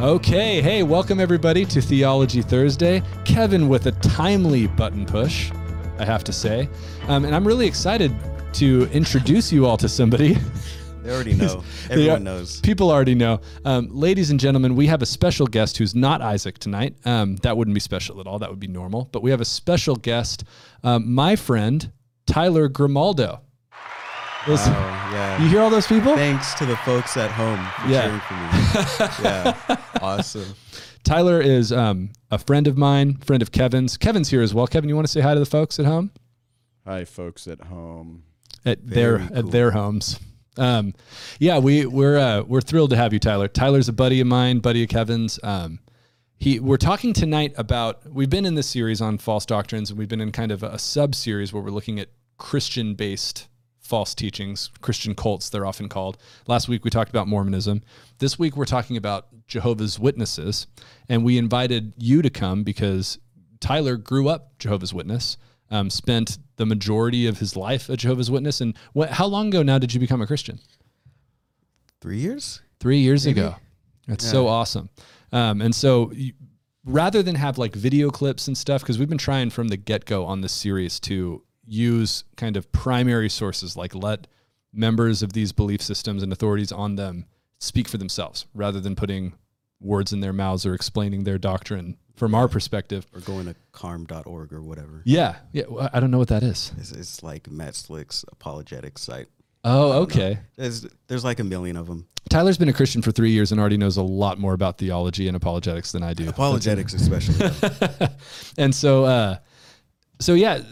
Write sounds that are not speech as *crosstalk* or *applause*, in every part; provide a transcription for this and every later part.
Okay, hey, welcome everybody to Theology Thursday. Kevin with a timely button push, I have to say. Um, and I'm really excited to introduce you all to somebody. *laughs* They already know. *laughs* Everyone are- knows. People already know. Um, ladies and gentlemen, we have a special guest who's not Isaac tonight. Um, that wouldn't be special at all. That would be normal. But we have a special guest, um, my friend, Tyler Grimaldo. Is- Oh, yeah. You hear all those people? Thanks to the folks at home for Yeah. cheering for me. *laughs* yeah. Awesome. Tyler is um, a friend of mine, friend of Kevin's. Kevin's here as well. Kevin, you want to say hi to the folks at home? Hi, folks at home. at their Very at their homes. Um, yeah, we we're uh, we're thrilled to have you, Tyler. Tyler's a buddy of mine, buddy of Kevin's. Um, he we're talking tonight about we've been in this series on false doctrines, and we've been in kind of a sub series where we're looking at Christian based false teachings, Christian cults they're often called. Last week we talked about Mormonism. This week we're talking about Jehovah's Witnesses, and we invited you to come because Tyler grew up Jehovah's Witness, um, spent the majority of his life a Jehovah's Witness. And what, how long ago now did you become a Christian? Three years? Three years ago. That's so awesome. Um, and so you, rather than have like video clips and stuff, because we've been trying from the get go on this series to use kind of primary sources, like let members of these belief systems and authorities on them speak for themselves rather than putting words in their mouths or explaining their doctrine from our perspective. Or going to carm.org or whatever. Yeah. Yeah. well, I don't know what that is. It's, it's like Matt Slick's apologetics site. Oh, okay. There's, there's like a million of them. Tyler's been a Christian for three years and already knows a lot more about theology and apologetics than I do. Apologetics, *laughs* especially. *laughs* and so, uh, so yeah,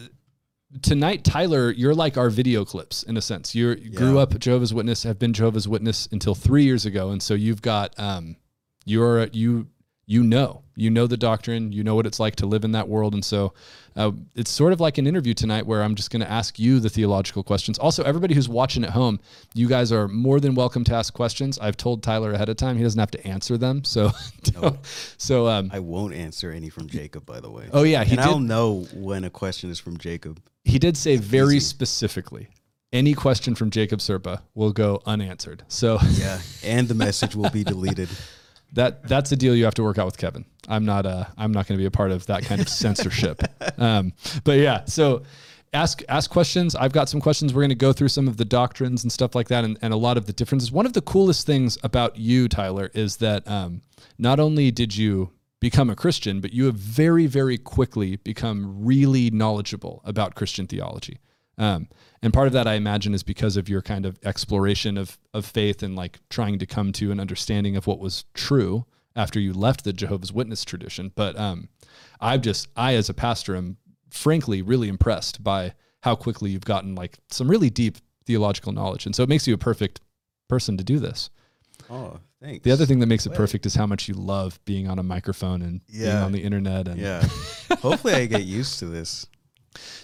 tonight, Tyler, you're like our video clips in a sense. You you grew up Jehovah's Witness, have been Jehovah's Witness until three years ago, and so you've got um, you're you you know you know the doctrine, you know what it's like to live in that world, and so uh, it's sort of like an interview tonight where I'm just going to ask you the theological questions. Also, everybody who's watching at home, you guys are more than welcome to ask questions. I've told Tyler ahead of time; he doesn't have to answer them. So, *laughs* don't- so um, I won't answer any from Jacob, by the way. Oh, yeah, he and I'll did- know when a question is from Jacob. He did say very easy. specifically any question from Jacob Serpa will go unanswered. So *laughs* Yeah. and the message will be deleted. *laughs* that that's a deal you have to work out with Kevin. I'm not uh I'm not going to be a part of that kind of censorship. *laughs* Um, but yeah, so ask ask questions. I've got some questions. We're going to go through some of the doctrines and stuff like that, and, and a lot of the differences. One of the coolest things about you, Tyler, is that um, not only did you become a Christian, but you have very very quickly become really knowledgeable about Christian theology. Um, and part of that, I imagine, is because of your kind of exploration of, of faith and like trying to come to an understanding of what was true after you left the Jehovah's Witness tradition. But um, I've just, I as a pastor am frankly really impressed by how quickly you've gotten like some really deep theological knowledge. And so it makes you a perfect person to do this. Oh, thanks. The other thing that makes it perfect is how much you love being on a microphone and being on the internet. And Yeah. Hopefully I get used to this.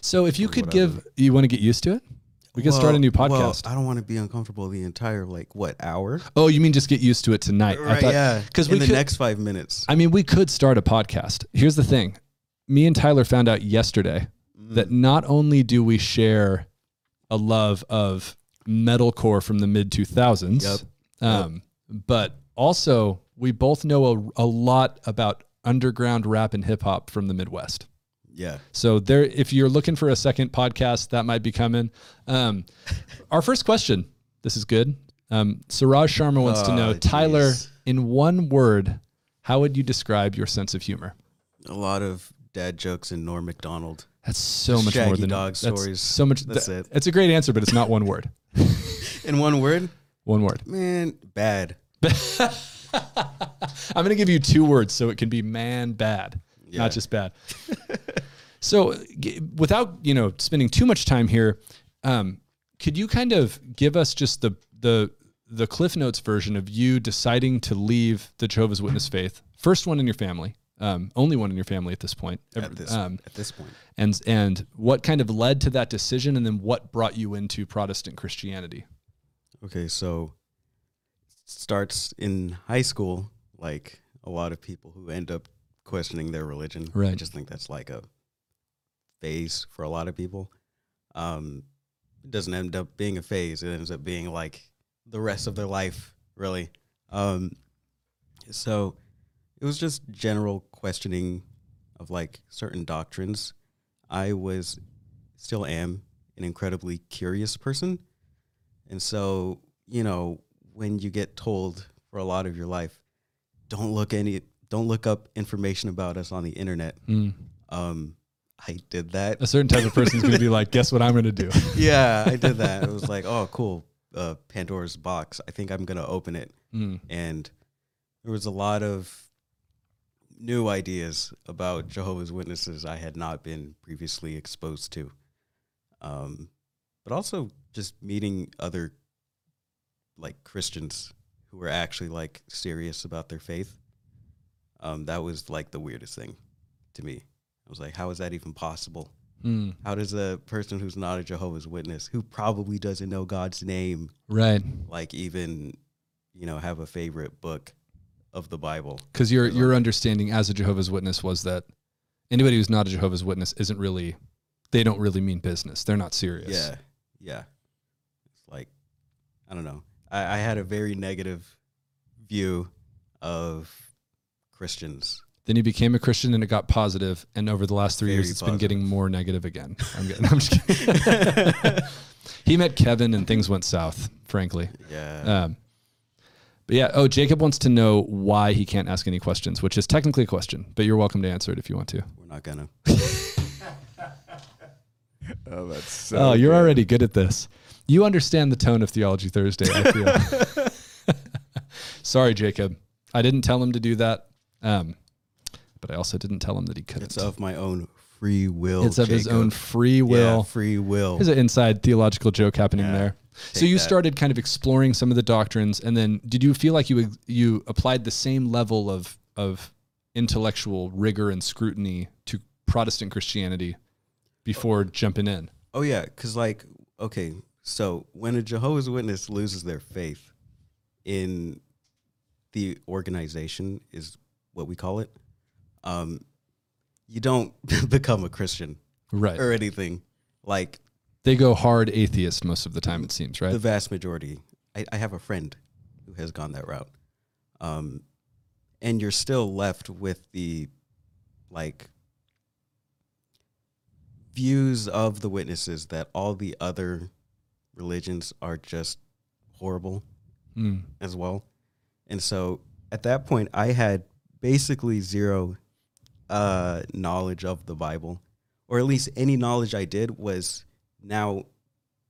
so if you could whatever. give, you want to get used to it? We can start a Well- new well, podcast. I don't want to be uncomfortable the entire like what hour? Oh, you mean just get used to it tonight? I thought- yeah. 'cause in we the could- next five minutes. I mean, we could start a podcast. Here's the thing. Me and Tyler found out yesterday Mm. that not only do we share a love of metalcore from the mid 2000s, Yep. um, but also we both know a, a lot about underground rap and hip hop from the Midwest. Yeah. So there, if you're looking for a second podcast, that might be coming. Um, *laughs* our first question. This is good. Um, Siraj Sharma wants to know, Oh, Tyler, in one word, how would you describe your sense of humor? A lot of dad jokes and Norm Macdonald. That's so much more than dog stories. So much. That's that- it. It's a great answer, but it's not one word. *laughs* In one word, *laughs* One word. man, bad. *laughs* I'm going to give you two words so it can be man bad, Yeah. not just bad. *laughs* so, g- without you know spending too much time here, um, could you kind of give us just the the the Cliff Notes version of you deciding to leave the Jehovah's Witness faith? First one in your family, um, only one in your family at this point. At this, um, at this point. and and what kind of led to that decision, and then what brought you into Protestant Christianity? Okay, so starts in high school, like a lot of people who end up questioning their religion. Right. I just think that's like a phase for a lot of people. Um, it doesn't end up being a phase. It ends up being like the rest of their life, really. Um, so it was just general questioning of like certain doctrines. I was, still am, an incredibly curious person. And so, you know, when you get told for a lot of your life, don't look any, don't look up information about us on the internet. Mm. Um, I did that. A certain type of person is going to be like, guess what I'm going to do? *laughs* yeah, I did that. It was like, oh, cool. Uh, Pandora's box. I think I'm going to open it. Mm. And there was a lot of new ideas about Jehovah's Witnesses I had not been previously exposed to. Um, but also just meeting other like Christians who were actually like serious about their faith. Um, that was like the weirdest thing to me. I was like, how is that even possible? Mm. How does a person who's not a Jehovah's Witness, who probably doesn't know God's name, Right. like even, you know, have a favorite book of the Bible? Because your your I'm- understanding as a Jehovah's Witness was that anybody who's not a Jehovah's Witness isn't really, they don't really mean business. They're not serious. Yeah, yeah. It's like, I don't know. I, I had a very negative view of Christians. Then you became a Christian and it got positive, and over the last three Very years, it's been getting more negative again. *laughs* I'm, getting, I'm just kidding. *laughs* he met Kevin and things went south, frankly. Yeah. Um, but yeah, oh, Jacob wants to know why he can't ask any questions, which is technically a question, but you're welcome to answer it if you want to. We're not gonna. *laughs* *laughs* Oh, that's so. oh, you're good. already good at this. You understand the tone of Theology Thursday, I feel. *laughs* Sorry, Jacob. I didn't tell him to do that. Um, but I also didn't tell him that he couldn't. It's of my own free will. It's of his own free Yeah, will. free will. There's an inside theological joke happening Yeah. there. So you that. started kind of exploring some of the doctrines, and then did you feel like you you applied the same level of of intellectual rigor and scrutiny to Protestant Christianity before jumping in? Oh yeah, because like okay, so when a Jehovah's Witness loses their faith in the organization is what we call it, um, you don't *laughs* become a Christian Right. or anything. Like They go hard atheist most of the time, it seems, right? the vast majority. I, I have a friend who has gone that route, um, and you're still left with the like views of the witnesses that all the other religions are just horrible Mm. as well. And so at that point, I had basically zero uh, knowledge of the Bible, or at least any knowledge I did was now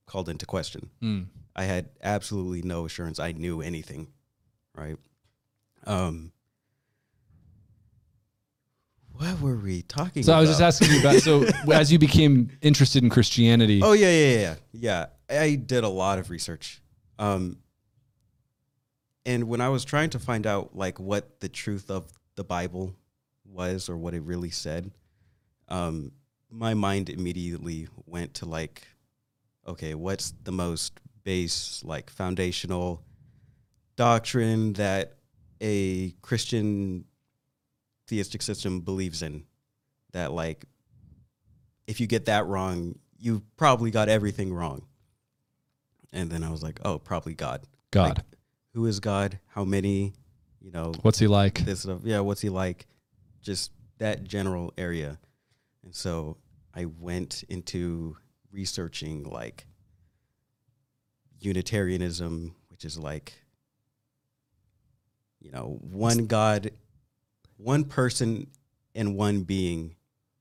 called into question. Mm. I had absolutely no assurance I knew anything, right? Um, what were we talking about? So about? I was just asking you about. So *laughs* as you became interested in Christianity, Oh yeah, yeah, yeah, yeah. I did a lot of research, um, and when I was trying to find out like what the truth of the Bible was or what it really said, um, my mind immediately went to like, okay, what's the most base like foundational doctrine that a Christian theistic system believes in? That like if you get that wrong, you probably got everything wrong. And then I was like, oh, probably God. God, Like, who is God? How many? You know, what's he like? this stuff. Yeah, what's he like? Just that general area. And so I went into researching like Unitarianism, which is like, you know, one God, one person, and one being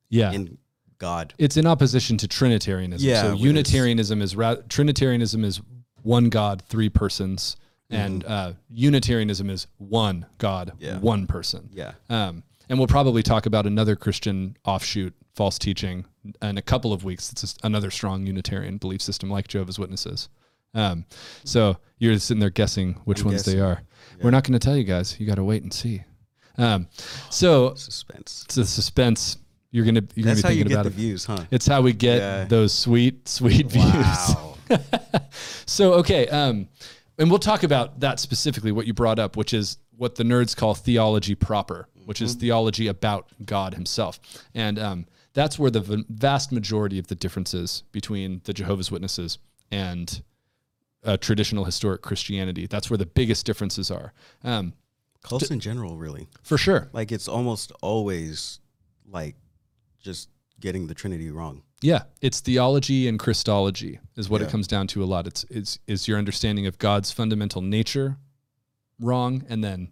Yeah, in God. it's in opposition to Trinitarianism. Yeah, so Unitarianism is ra- Trinitarianism is one God, three persons, and uh, Unitarianism is one God, Mm-hmm. Yeah. one person. Yeah. Um, and we'll probably talk about another Christian offshoot, false teaching, in a couple of weeks. It's just another strong Unitarian belief system like Jehovah's Witnesses. Um, so you're sitting there guessing which I'm ones they guessing. are. We're not going to tell you guys. You got to wait and see. Um, so Suspense. it's a suspense. You're gonna you're That's gonna how be you thinking get about the it. views, huh? It's how we get Yeah. those sweet, sweet views. Wow. *laughs* So okay, um, and we'll talk about that specifically. What you brought up, which is what the nerds call theology proper, which is theology about God Himself, and um, that's where the v- vast majority of the differences between the Jehovah's Witnesses and uh, traditional historic Christianity. That's where the biggest differences are. Um, cults in general, really. for sure. Like it's almost always like just getting the Trinity wrong. Yeah, it's theology and Christology is what it comes down to a lot. It's it's is your understanding of God's fundamental nature wrong, and then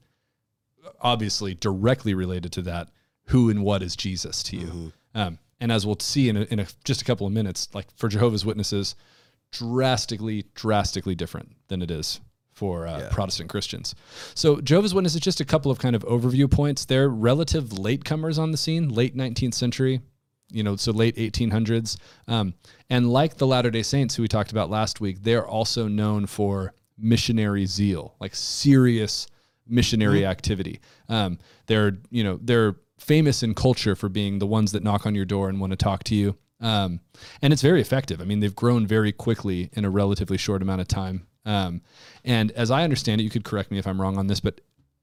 obviously directly related to that, who and what is Jesus to you? Mhm. Um, and as we'll see in, a, in a, just a couple of minutes, like for Jehovah's Witnesses, drastically, drastically different than it is for uh, Yeah. Protestant Christians. So Jehovah's Witnesses, just a couple of kind of overview points. They're relative latecomers on the scene, late 19th century, you know, so late 1800s. Um, and like the Latter Day Saints, who we talked about last week, they're also known for missionary zeal, like serious missionary activity. Um, they're, you know, they're famous in culture for being the ones that knock on your door and want to talk to you. Um, and it's very effective. I mean, they've grown very quickly in a relatively short amount of time. Um, and as I understand it, you could correct me if I'm wrong on this, but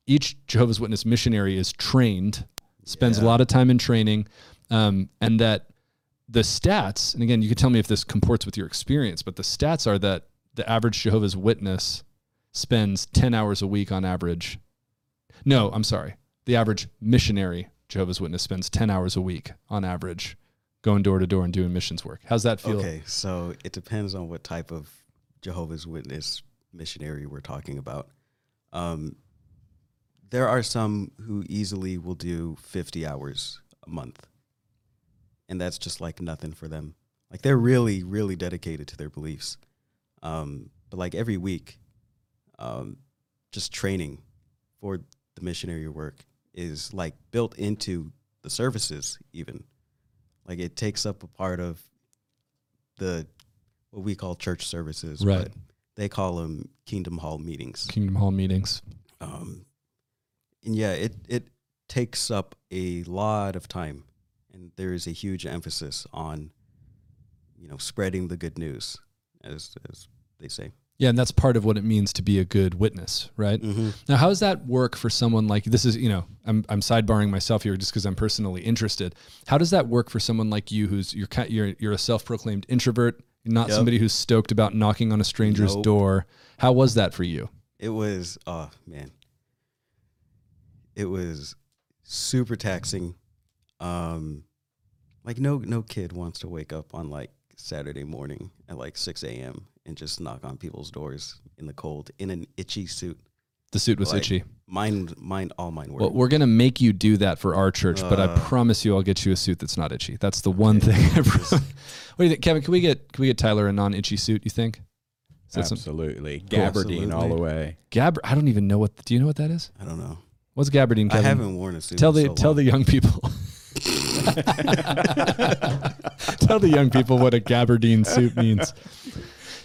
each Jehovah's Witness missionary is trained, spends a lot of time in training, um, and that the stats, and again, you could tell me if this comports with your experience, but the stats are that the average Jehovah's Witness spends 10 hours a week on average. No, I'm sorry. The average missionary Jehovah's Witness spends 10 hours a week on average going door to door and doing missions work. How's that feel? Okay, so it depends on what type of Jehovah's Witness missionary we're talking about. Um, there are some who easily will do 50 hours a month, and that's just like nothing for them. Like they're really, really dedicated to their beliefs. Um, but like every week, um, just training for the missionary work is like built into the services, even. Like it takes up a part of the what we call church services, Right. but they call them Kingdom Hall meetings. Kingdom Hall meetings. Um, and yeah, it it takes up a lot of time, and there is a huge emphasis on, you know, spreading the good news, as as they say. Yeah, and that's part of what it means to be a good witness, right? Mm-hmm. Now, how does that work for someone like this? Is you know, I'm I'm sidebarring myself here just because I'm personally interested. How does that work for someone like you, who's you're you're you're a self-proclaimed introvert, not Yep. somebody who's stoked about knocking on a stranger's Nope. door? How was that for you? It was, oh man, it was super taxing. Um, like no no kid wants to wake up on like Saturday morning at like six a.m. and just knock on people's doors in the cold in an itchy suit. The suit was Like, itchy. Mine, mine, all mine were. Well, we're gonna make you do that for our church, but I Uh. promise you, I'll get you a suit that's not itchy. That's the one thing. *laughs* What do you think, Kevin? Can we get can we get Tyler a non-itchy suit? You think? Some Absolutely. Cool. Gabardine all the way. Gab? I don't even know what. Do you know what that is? I don't know. What's gabardine? Kevin? I haven't worn a suit. Tell the so tell long. the young people. *laughs* *laughs* tell the young people what a gabardine suit means.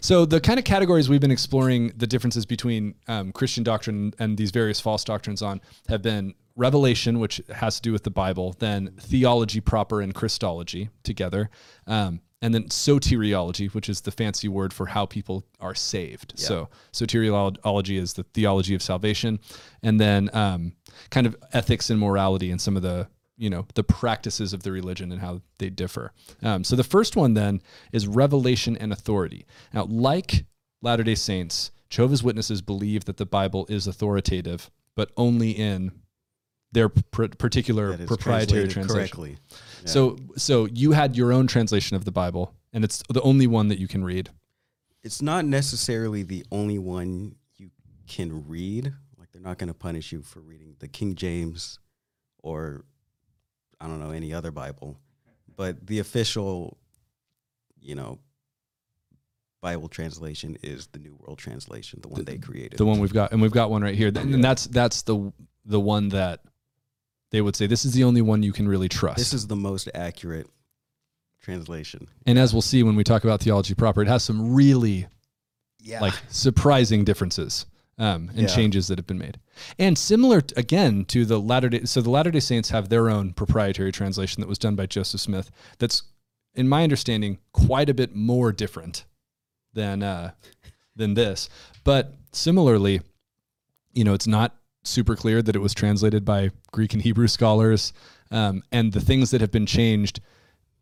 So the kind of categories we've been exploring the differences between um, Christian doctrine and these various false doctrines on have been revelation, which has to do with the Bible, then theology proper and Christology together, um, and then soteriology, which is the fancy word for how people are saved. Yeah. So soteriology is the theology of salvation, and then um, kind of ethics and morality and some of the you know the practices of the religion and how they differ. Um, so the first one then is revelation and authority. Now, like Latter Day Saints, Jehovah's Witnesses believe that the Bible is authoritative, but only in their pr- particular proprietary translation. correctly. Yeah. So, so you had your own translation of the Bible, and it's the only one that you can read. it's not necessarily the only one you can read. Like they're not going to punish you for reading the King James or I don't know any other Bible, but the official, you know, Bible translation is the New World Translation, the one they created. The one we've got, and we've got one right here, and that's that's the the one that they would say this is the only one you can really trust. this is the most accurate translation. and as we'll see when we talk about theology proper, it has some really Yeah. like surprising differences um, and Yeah. changes that have been made. And similar t- again to the Latter Day, so the Latter Day Saints have their own proprietary translation that was done by Joseph Smith. That's, in my understanding, quite a bit more different than uh, than this. But similarly, you know, it's not super clear that it was translated by Greek and Hebrew scholars, um, and the things that have been changed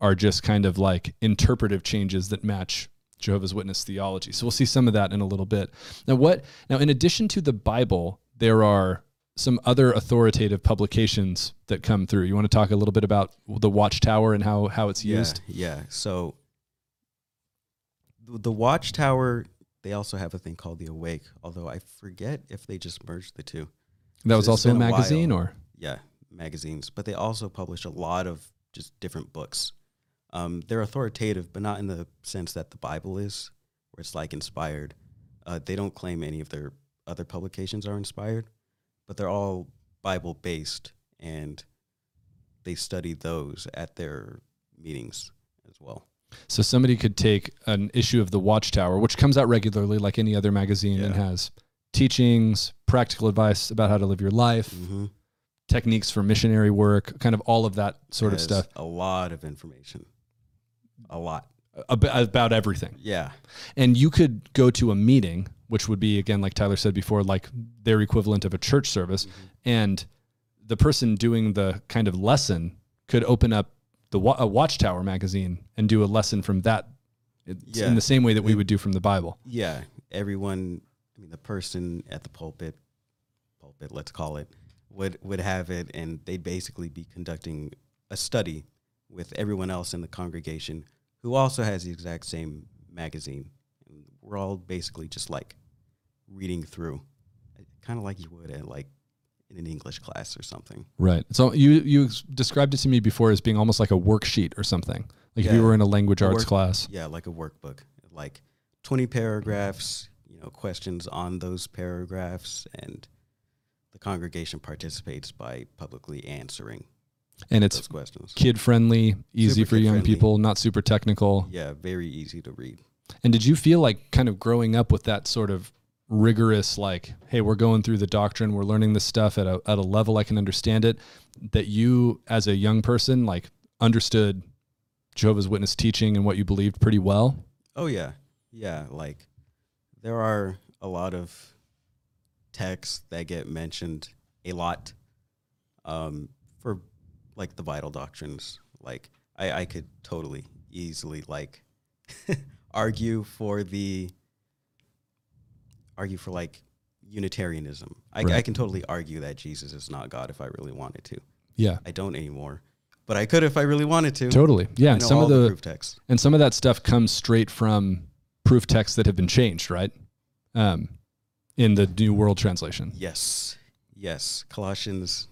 are just kind of like interpretive changes that match Jehovah's Witness theology. So we'll see some of that in a little bit. Now, what now in addition to the Bible, there are some other authoritative publications that come through. You want to talk a little bit about the Watchtower and how how it's used? Yeah, yeah. So the Watchtower, they also have a thing called the Awake, although I forget if they just merged the two. That was also a been a magazine, or Yeah, magazines, but they also publish a lot of just different books. Um, they're authoritative, but not in the sense that the Bible is, where it's like inspired. Uh, they don't claim any of their other publications are inspired, but they're all Bible based, and they study those at their meetings as well. so somebody could take an issue of the Watchtower, which comes out regularly, like any other magazine, and has teachings, practical advice about how to live your life, Mm-hmm. techniques for missionary work, kind of all of that sort of stuff A lot of information, a lot. ab- about everything. Yeah, And you could go to a meeting, which would be again, like Tyler said before, like their equivalent of a church service, mm-hmm. and the person doing the kind of lesson could open up the a Watchtower magazine and do a lesson from that, Yeah. in the same way that we would do from the Bible. yeah. Everyone, I mean, the person at the pulpit, pulpit, let's call it, would would have it, and they'd basically be conducting a study with everyone else in the congregation who also has the exact same magazine. And we're all basically just like reading through, kind of like you would at like in an English class or something. Right. So you you described it to me before as being almost like a worksheet or something. Like if you were in a language A arts work- class. Yeah, like a workbook, like 20 paragraphs, you know, questions on those paragraphs, and the congregation participates by publicly answering And it's kid friendly, easy Super for young kid-friendly. people, not super technical. Yeah, very easy to read. And did you feel like kind of growing up with that sort of rigorous, like, hey, we're going through the doctrine, we're learning this stuff at a, at a level I can understand it, that you as a young person, like, understood Jehovah's Witness teaching and what you believed pretty well? Oh, yeah. Yeah, like there are a lot of texts that get mentioned a lot um, for like the vital doctrines. Like, I, I could totally easily like *laughs* argue for the argue for like Unitarianism. I, I can totally argue that Jesus is not God if I really wanted to. Yeah. I don't anymore, but I could if I really wanted to. Totally. Yeah. And some of the, proof texts. and some of that stuff comes straight from proof texts that have been changed, right? Um, in the New World Translation. Yes, yes. Colossians,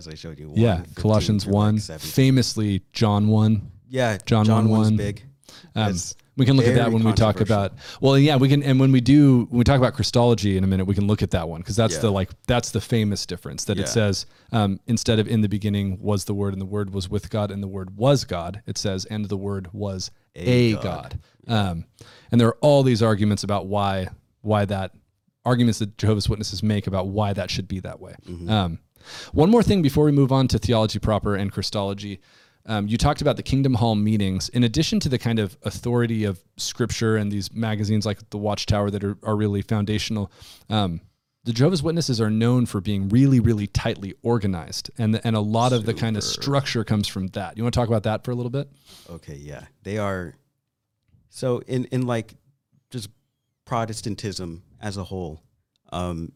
as I showed you. 1, yeah. 15 Colossians through, like, 1, famously John 1. Yeah, John John, 1, 1. big. Um, we can look at that when we talk about well yeah we can and when we do when we talk about christology in a minute we can look at that one because that's Yeah. the like that's the famous difference that Yeah. it says um, instead of in the beginning was the word and the word was with god and the word was god it says and the word was a, A god, God. Um, and there are all these arguments about why why that arguments that jehovah's witnesses make about why that should be that way Mm-hmm. um, one more thing before we move on to theology proper and Christology. Um, you talked about the Kingdom Hall meetings. In addition to the kind of authority of Scripture and these magazines like the Watchtower that are, are really foundational, um, the Jehovah's Witnesses are known for being really, really tightly organized, and and a lot of the kind of structure comes from that. You want to talk about that for a little bit? Okay, yeah. They are so in in like just Protestantism as a whole, um,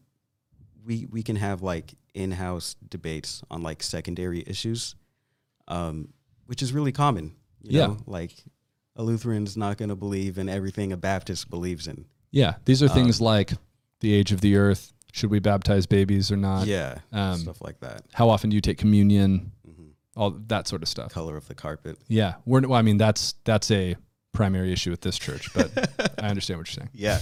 we we can have like in-house debates on like secondary issues, um, which is really common. You Yeah. know? Like a Lutheran's not going to believe in everything a Baptist believes in. Yeah, these are things Um, like the age of the earth. Should we baptize babies or not? yeah, um, stuff like that. How often do you take communion? hmm All that sort of stuff. Color of the carpet. Yeah, we're. Well, I mean, that's that's a primary issue with this church, but *laughs* I understand what you're saying. yeah.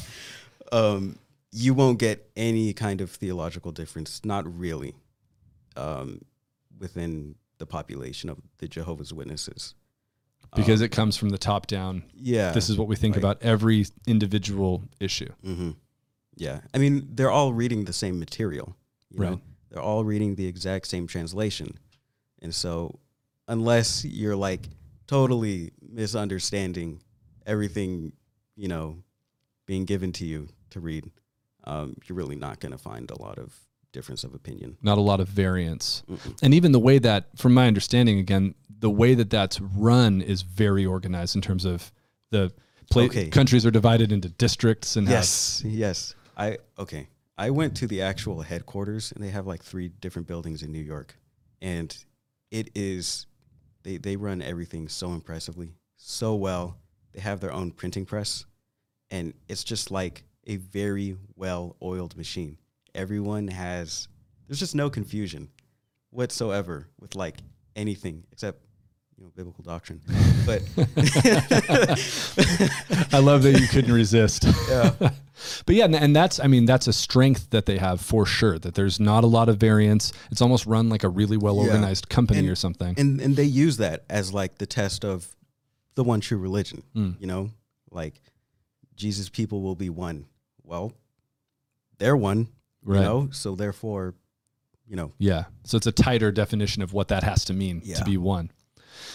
Um, you won't get any kind of theological difference, not really, um, within the population of the Jehovah's Witnesses. because Um, it comes from the top down. yeah, This is what we think like- about every individual issue. hmm yeah. I mean, they're all reading the same material, you Right. know? They're all reading the exact same translation, and so unless you're like totally misunderstanding everything, you know, being given to you to read, um, you're really not going to find a lot of difference of opinion. Not a lot of variance, Mm-mm. and even the way that, from my understanding, again, the way that that's run is very organized in terms of the Okay. countries are divided into districts and have- Yes, yes. I okay. I went to the actual headquarters, and they have like three different buildings in New York, and it is they they run everything so impressively, so well. They have their own printing press, and it's just like a very well oiled machine. Everyone has there's just no confusion whatsoever with like anything except you know biblical doctrine. *laughs* But I love that you couldn't resist. *laughs* yeah, But yeah, and- and that's I mean that's a strength that they have for sure. That there's not a lot of variance. It's almost run like a really well organized company And- or something. and and they use that as like the test of the one true religion. Mm. You know, like Jesus people will be one. Well, they're one. Right. You know, so therefore, you know, Yeah. So it's a tighter definition of what that has to mean to be one.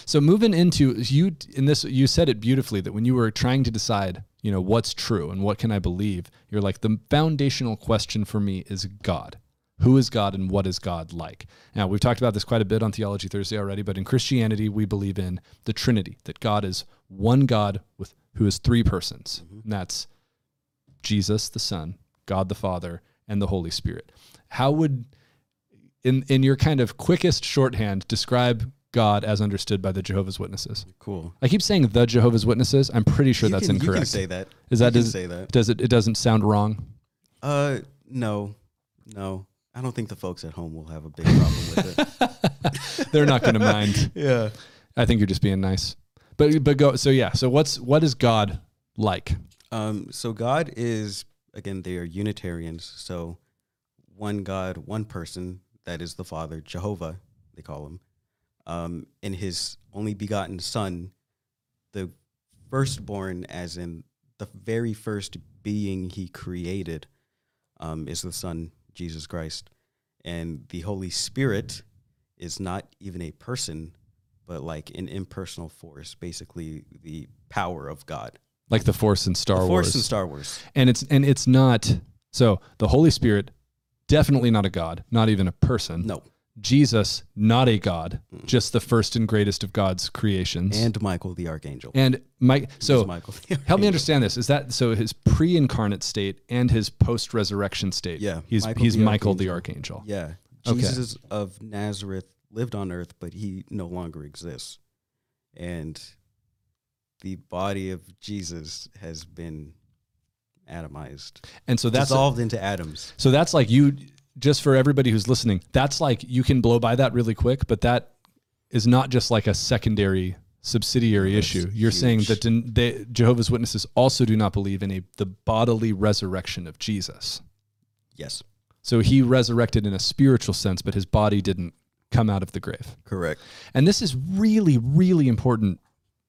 So moving into you in this, you said it beautifully that when you were trying to decide, you know, what's true and what can I believe, you're like the foundational question for me is God. Who is God and what is God like? Now, we've talked about this quite a bit on Theology Thursday already, but in Christianity, we believe in the Trinity, that God is one God with who is three persons. Mm-hmm. And that's Jesus the Son, God the Father, and the Holy Spirit. How would in in your kind of quickest shorthand describe God as understood by the Jehovah's Witnesses? cool. I keep saying the Jehovah's Witnesses. I'm pretty sure You that's can- incorrect. You can say that. Is that you can does, say that? does it? It doesn't sound wrong. Uh, no, no. I don't think the folks at home will have a big problem with it. *laughs* They're not going to mind. *laughs* Yeah. I think you're just being nice. But but go. So yeah. So what's what is God like? Um, so God is again they are Unitarians. So one God, one person, that is the Father, Jehovah, they call him. Um, and his only begotten son, the firstborn, as in the very first being he created, um, is the Son, Jesus Christ. And the Holy Spirit is not even a person, but like an impersonal force, basically the power of God. Like the Force in Star the Wars. Force in Star Wars. and it's and it's not. So the Holy Spirit, definitely not a God, not even a person. No. Jesus, not a God, mm. just the first and greatest of God's creations. And Michael the Archangel. and Mike. So Michael Help me understand this. Is that so? His pre-incarnate state and his post-resurrection state. Yeah, he's Michael he's the Michael the archangel. Yeah. Okay. Jesus of Nazareth lived on earth, but he no longer exists. And the body of Jesus has been atomized, And so that's dissolved into atoms. so that's like you. Just for everybody who's listening, that's like you can blow by that really quick, but that is not just like a secondary subsidiary That's issue. You're saying that den- they, Jehovah's Witnesses also do not believe in a the bodily resurrection of Jesus. Yes. So he resurrected in a spiritual sense, but his body didn't come out of the grave. Correct. And this is really, really important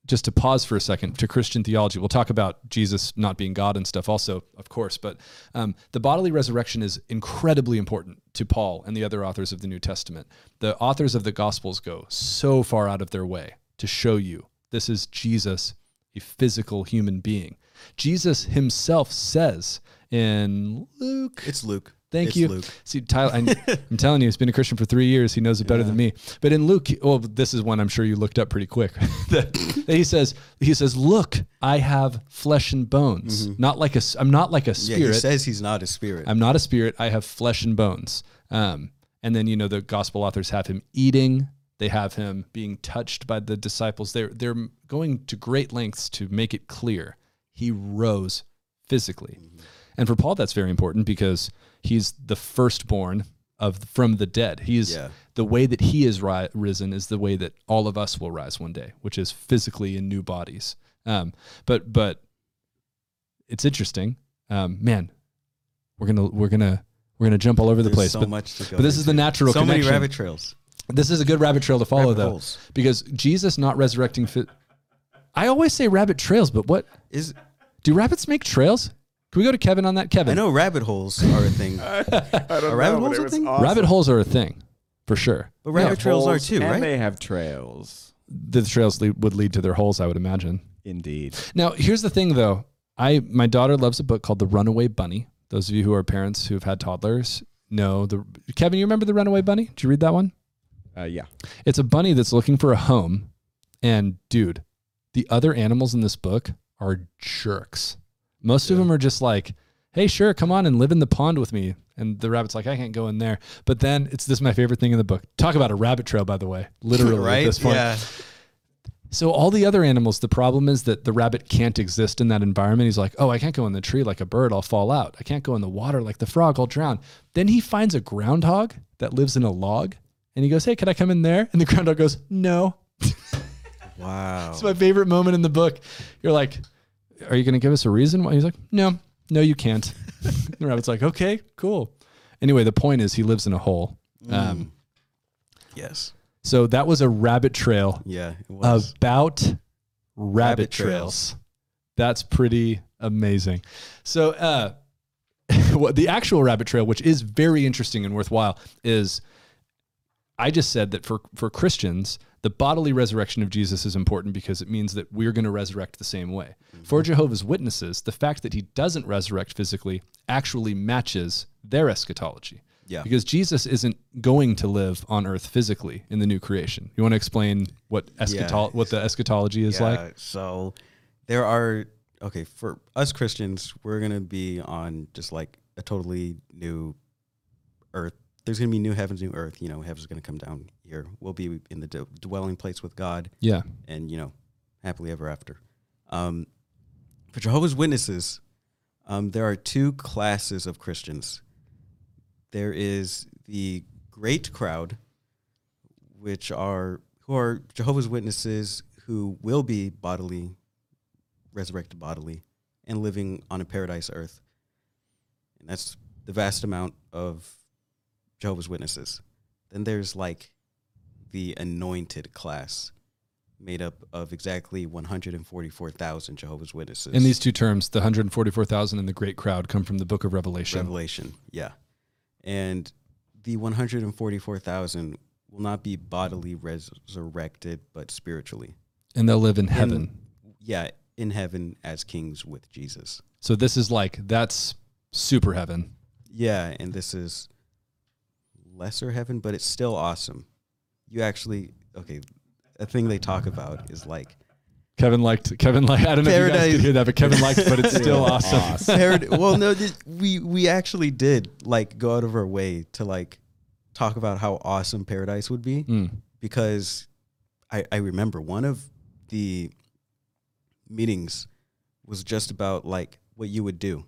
just to pause for a second to Christian theology. We'll talk about Jesus not being God and stuff also, of course, but um, the bodily resurrection is incredibly important to Paul and the other authors of the New Testament. The authors of the Gospels go so far out of their way to show you this is Jesus, a physical human being. Jesus himself says in Luke It's Luke. Thank It's you. Luke. See, Tyler, I, I'm *laughs* telling you, he's been a Christian for three years. He knows it better than me. But in Luke, well, this is one I'm sure you looked up pretty quick. *laughs* that, that he says, he says, "Look, I have flesh and bones. Not like a, I'm not like a spirit. Yeah, he says he's not a spirit. I'm not a spirit. I have flesh and bones." Um, and then you know the gospel authors have him eating. They have him being touched by the disciples. They're they're going to great lengths to make it clear he rose physically. And for Paul, that's very important because he's the firstborn of from the dead. He's Yeah. the way that he is ri- risen is the way that all of us will rise one day, which is physically in new bodies. Um, but but it's interesting, um, man. We're gonna we're gonna we're gonna jump all over the place. so but, much to go. but this is the natural So many rabbit trails. This is a good rabbit trail to follow, Rabbit though, holes. because Jesus not resurrecting. Fi- I always say rabbit trails, but what Is do rabbits make trails? Can we go to Kevin on that? Kevin. I know rabbit holes are a thing, *laughs* I don't Are rabbit know, but holes it a was thing? awesome. rabbit holes are a thing for sure. but rabbit trails are Holes, too, and right? they have trails. The trails lead, would lead to their holes, I would imagine. Indeed. Now, here's the thing, though. I my daughter loves a book called The Runaway Bunny. Those of you who are parents who have had toddlers know the Kevin. You remember the Runaway Bunny? Did you read that one? Uh, yeah. It's a bunny that's looking for a home, and dude, the other animals in this book are jerks. Most of them are just like hey, sure, come on and live in the pond with me. And the rabbit's like, I can't go in there. But then it's this is my favorite thing in the book. Talk about a rabbit trail, by the way, *laughs* literally right? at this point. Yeah. So all the other animals, the problem is that the rabbit can't exist in that environment. He's like, "Oh, I can't go in the tree like a bird, I'll fall out. I can't go in the water like the frog, I'll drown." Then he finds a groundhog that lives in a log, and he goes, "Hey, can I come in there?" And the groundhog goes, "No." *laughs* Wow. It's my favorite moment in the book. You're like, "Are you going to give us a reason why?" He's like, "No, no, you can't." *laughs* the rabbit's like, "Okay, cool." Anyway, the point is he lives in a hole. Um, yes. so that was a rabbit trail Yeah. It was. about rabbit, Rabbit trails. trails. That's pretty amazing. So, uh, *laughs* what the actual rabbit trail, which is very interesting and worthwhile, is I just said that for for Christians, the bodily resurrection of Jesus is important because it means that we're going to resurrect the same way. For Jehovah's Witnesses, the fact that he doesn't resurrect physically actually matches their eschatology. Yeah. Because Jesus isn't going to live on earth physically in the new creation. You want to explain what eschatol- what the eschatology is like? Yeah, So there are okay for us Christians, we're gonna be on just like a totally new earth. There's gonna be new heavens, new earth. You know, heaven's gonna come down here. We'll be in the d- dwelling place with God, Yeah. and you know, happily ever after. Um, for Jehovah's Witnesses, um, there are two classes of Christians. There is the great crowd, which are who are Jehovah's Witnesses who will be bodily resurrected bodily and living on a paradise earth. And that's the vast amount of Jehovah's Witnesses. Then there's like the anointed class made up of exactly 144,000 Jehovah's Witnesses. In these two terms, the 144,000 and the great crowd come from the book of Revelation. Revelation, yeah. And the 144,000 will not be bodily resurrected, but spiritually. and they'll live in heaven. Yeah, in heaven as kings with Jesus. so this is like that's super heaven. Yeah, and this is lesser heaven, but it's still awesome. You actually, okay, a thing they talk about is like Kevin liked Kevin like I don't know if you guys could hear that, but Kevin liked, but it's still *laughs* awesome. Awesome. Parad- well, no, th- we we actually did like go out of our way to like talk about how awesome paradise would be Mm. because I I remember one of the meetings was just about like what you would do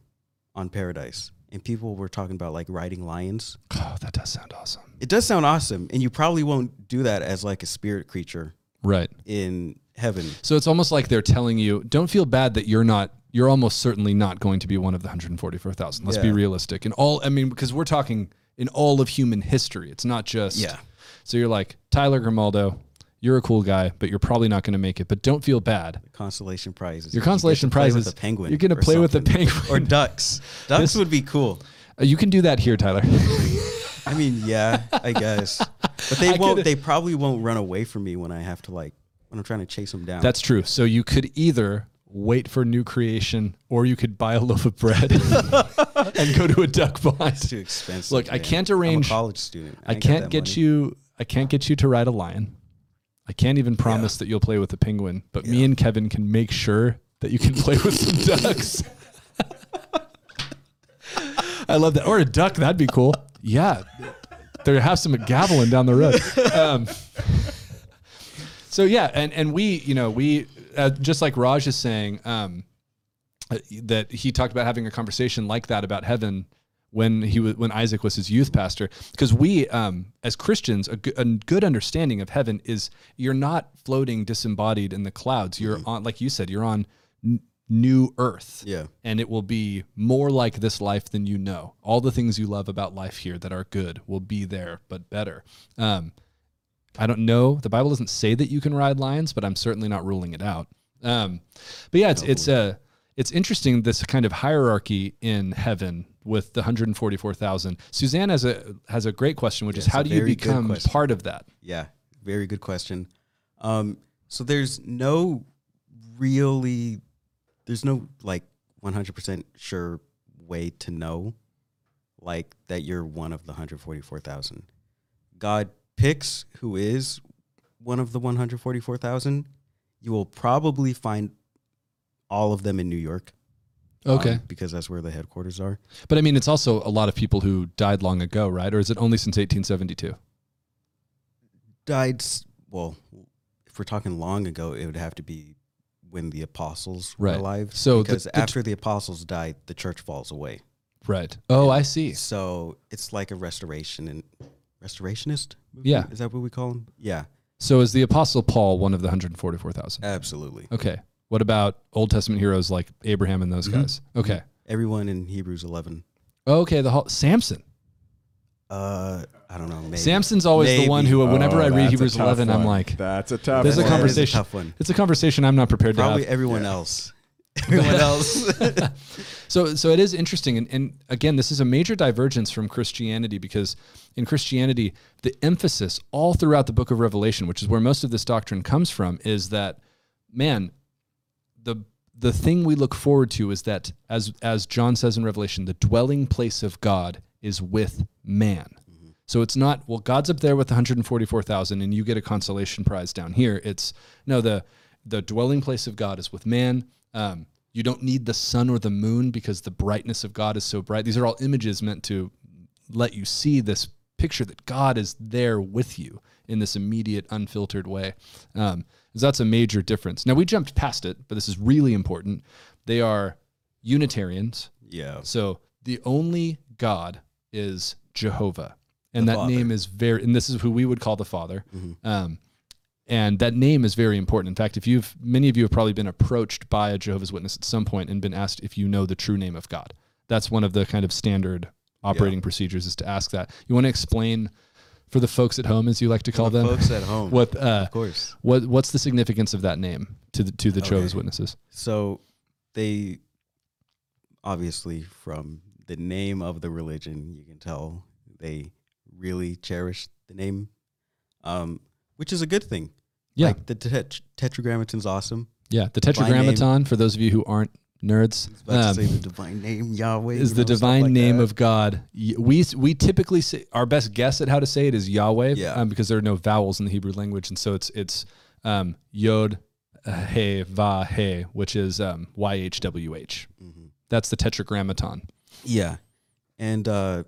on paradise and people were talking about like riding lions. Oh, that does sound awesome. It does sound awesome and you probably won't do that as like a spirit creature Right. in heaven. So it's almost like they're telling you, don't feel bad that you're not. You're almost certainly not going to be one of the 144,000. Let's be realistic. And all, I mean, because we're talking in all of human history. It's not just. Yeah. So you're like Tyler Grimaldo. You're a cool guy, but you're probably not going to make it. But don't feel bad. The consolation prize is Your consolation prize with is a penguin. you're gonna or play with the something. penguin. or ducks. *laughs* Ducks This- would be cool. Uh, you can do that here, Tyler. *laughs* I mean, yeah, I guess. But they *laughs* I won't. could- They probably won't run away from me when I have to like when I'm trying to chase them down. That's true. So you could either wait for new creation, or you could buy a loaf of bread and go to a duck blind. too expensive. Look, I can't I'm a arrange- college student. I got can't get money. you. I can't get you to ride a lion. I can't even promise that you'll play with a penguin. But me and Kevin can make sure that you can play with some *laughs* ducks. I love that. Or a duck. That'd be cool. Yeah. There have some gabbling down the road. Um, so yeah, and and we, you know, we uh, just like Raj is saying um, uh, that he talked about having a conversation like that about heaven when he was when Isaac was his youth pastor because we um, as Christians a, good understanding of heaven is you're not floating disembodied in the clouds. You're on like you said you're on n- new earth. Yeah. and it will be more like this life than you know. All the things you love about life here that are good will be there but better. Um, I don't know. The Bible doesn't say that you can ride lions but I'm certainly not ruling it out. Um, but yeah it's it's uh, it's interesting this kind of hierarchy in heaven with the 144,000. Suzanne has a has a great question, which is how do you become part of that? Yeah. Very good question. Um, so there's no really, there's no like 100% sure way to know like that you're one of the 144,000. God picks who is one of the 144,000. You will probably find all of them in New York. um, Okay. because that's where the headquarters are. But I mean, it's also a lot of people who died long ago, right? Or is it only since 1872? Died well. If we're talking long ago, it would have to be when the apostles were alive. So because the- after the apostles died, the church falls away. Right. Oh, I see. So it's like a restoration and restorationist. movement? Yeah. is that what we call them? Yeah, So is the Apostle Paul one of the 144,000? absolutely. Okay. What about Old Testament heroes like Abraham and those Mhm. guys? Okay. Everyone in Hebrews 11. Okay. The whole, Samson. Uh, I don't know. Maybe. Samson's always the one who, whenever Oh, I read Hebrews tough 11, I'm like, that's a tough. There's a one. That is conversation. tough one. it's a conversation I'm not prepared to have. Probably everyone Yeah. else. *laughs* Everyone *laughs* else. So, so it is interesting, and, and again, this is a major divergence from Christianity because in Christianity, the emphasis all throughout the Book of Revelation, which is where most of this doctrine comes from, is that man, the the thing we look forward to is that as as John says in Revelation, the dwelling place of God is with man. So it's not well, God's up there with 144,000, and you get a consolation prize down here. It's no the the dwelling place of God is with man. Um, you don't need the sun or the moon because the brightness of God is so bright. These are all images meant to let you see this picture that God is there with you in this immediate, unfiltered way. Um, that's a major difference. Now we jumped past it, but this is really important. They are Unitarians. yeah. So the only God is Jehovah, and The that Father. name is very. And this is who we would call the Father. Mhm. Um, and that name is very important. In fact, if you've many of you have probably been approached by a Jehovah's Witness at some point and been asked if you know the true name of God. That's one of the kind of standard operating procedures is to ask that. You want to explain for the folks at home, as you like to call The them, folks at home. *laughs* what uh, Of course. what what's the significance of that name to the to the Jehovah's Okay. Witnesses? So they obviously from the name of the religion, you can tell they really cherish the name, um, which is a good thing. Yeah. Like the tet- tetragrammaton's awesome. Yeah, the. Tetragrammaton for those of you who aren't nerds. Um, to say the divine name Yahweh is you the know, stuff divine like name that. of God. We we typically say our best guess at how to say it is Yahweh, Yeah. um, because there are no vowels in the Hebrew language, and so it's it's um, Yod, uh, He, Va, He, which is um, Y H W H. Mhm. That's the Tetragrammaton. Yeah, and uh,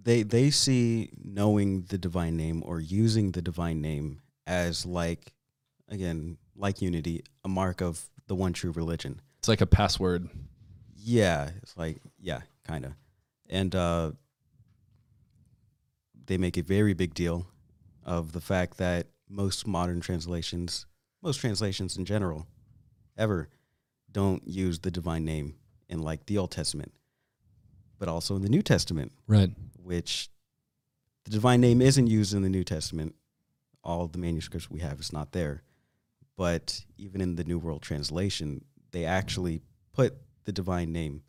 they they see knowing the divine name or using the divine name as like again like unity, a mark of the one true religion. It's like a password. Yeah, it's like yeah, kind of, and uh, they make a very big deal of the fact that most modern translations, most translations in general, ever don't use the divine name in like the Old Testament, but also in the New Testament, Right. which the divine name isn't used in the New Testament. All the manuscripts we have is not there. But even in the New World Translation, they actually put the divine name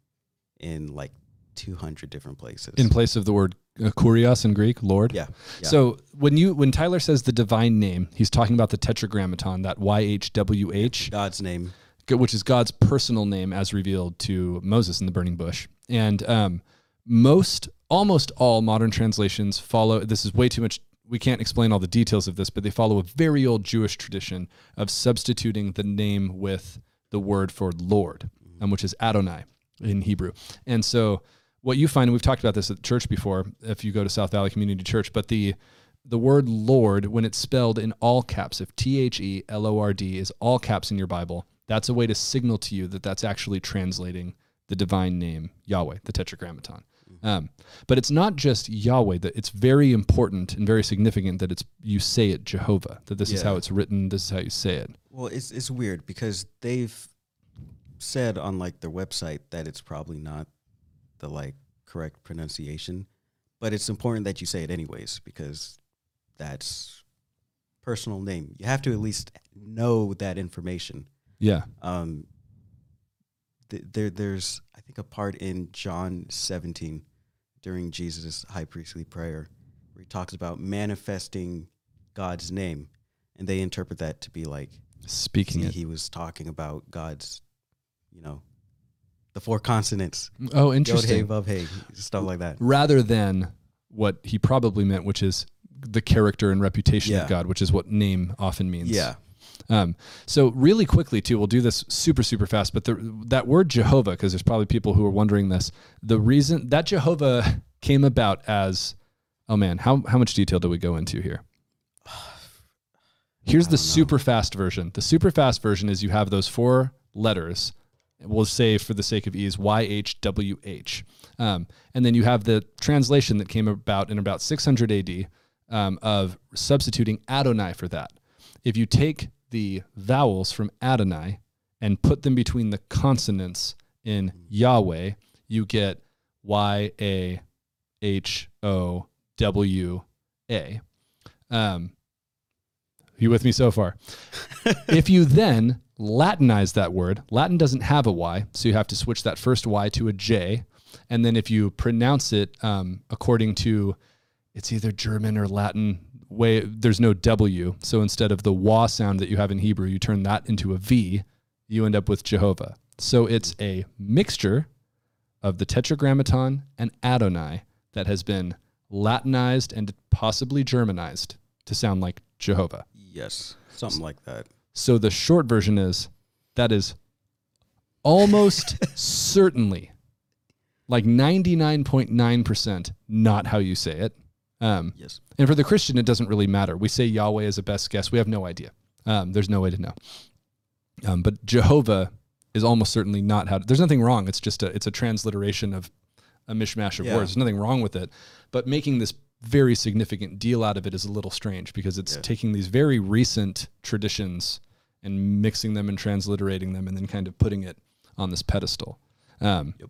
in like 200 different places. In place of the word uh, kurios in Greek, Lord. yeah, yeah. So when you when Tyler says the divine name, he's talking about the Tetragrammaton, that Y H W H. God's name. Which is God's personal name as revealed to Moses in the burning bush. And um, most, almost all modern translations follow. This is way too much. We can't explain all the details of this, but they follow a very old Jewish tradition of substituting the name with the word for Lord, um, which is Adonai in Hebrew. And so, what you find, and we've talked about this at church before, if you go to South Valley Community Church, but the the word Lord, when it's spelled in all caps, if T H E L O R D is all caps in your Bible, that's a way to signal to you that that's actually translating the divine name Yahweh, the Tetragrammaton. Um, but it's not just Yahweh. That it's very important and very significant that it's you say it Jehovah. That this is how it's written. This is how you say it. Well, it's it's weird because they've said on like their website that it's probably not the like correct pronunciation, but it's important that you say it anyways because that's personal name. You have to at least know that information. Yeah. Um, th- there, there's I think a part in John 17 during Jesus' high priestly prayer where he talks about manifesting God's name, and they interpret that to be like Speaking he, it. he was talking about God's, you know, the four consonants, Oh, Yod, Hey, interesting. Vav, Hey, stuff like that. Rather than what he probably meant, which is the character and reputation Yeah. of God, which is what name often means. Yeah, Um, so really quickly too, we'll do this super super fast. But the, that word Jehovah, because there's probably people who are wondering this. The reason that Jehovah *laughs* came about as, oh man, how how much detail do we go into here? *sighs* Here's the super fast version. The super fast version is you have those four letters. We'll say for the sake of ease, Y H W H, um, and then you have the translation that came about in about 600 AD um, of substituting Adonai for that. If you take the vowels from Adonai and put them between the consonants in Yahweh, you get Y A H O W A. Um, you with me so far? *laughs* if you then Latinize that word, Latin doesn't have a Y, so you have to switch that first Y to a J. And then if you pronounce it um, according to, it's either German or Latin way, there's no W. So instead of the wa sound that you have in Hebrew, you turn that into a V, you end up with Jehovah. So it's a mixture of the Tetragrammaton and Adonai that has been Latinized and possibly Germanized to sound like Jehovah. Yes, something like that. So the short version is that is almost *laughs* certainly like 99.9% not how you say it. Um, Yes. and for the Christian, it doesn't really matter. We say Yahweh is a best guess. We have no idea. Um, there's no way to know. Um, but Jehovah is almost certainly not how. There's nothing wrong. It's just a it's a transliteration of a mishmash of Yeah. words. There's nothing wrong with it. But making this very significant deal out of it is a little strange because it's Yeah. taking these very recent traditions and mixing them and transliterating them and then kind of putting it on this pedestal. Um, Yep.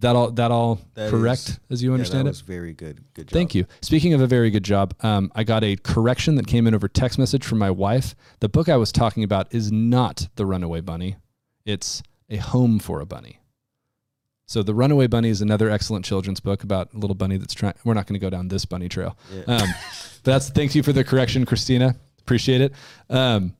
That all that all That correct is- as you Yeah, understand that it. was very good. Good job. Thank you. Speaking of a very good job, um, I got a correction that came in over text message from my wife. The book I was talking about is not The Runaway Bunny, it's A Home for a Bunny. So, The Runaway Bunny is another excellent children's book about a little bunny that's trying. We're not going to go down this bunny trail. Yeah. Um, but that's thank you for the correction, Christina. Appreciate it. Um,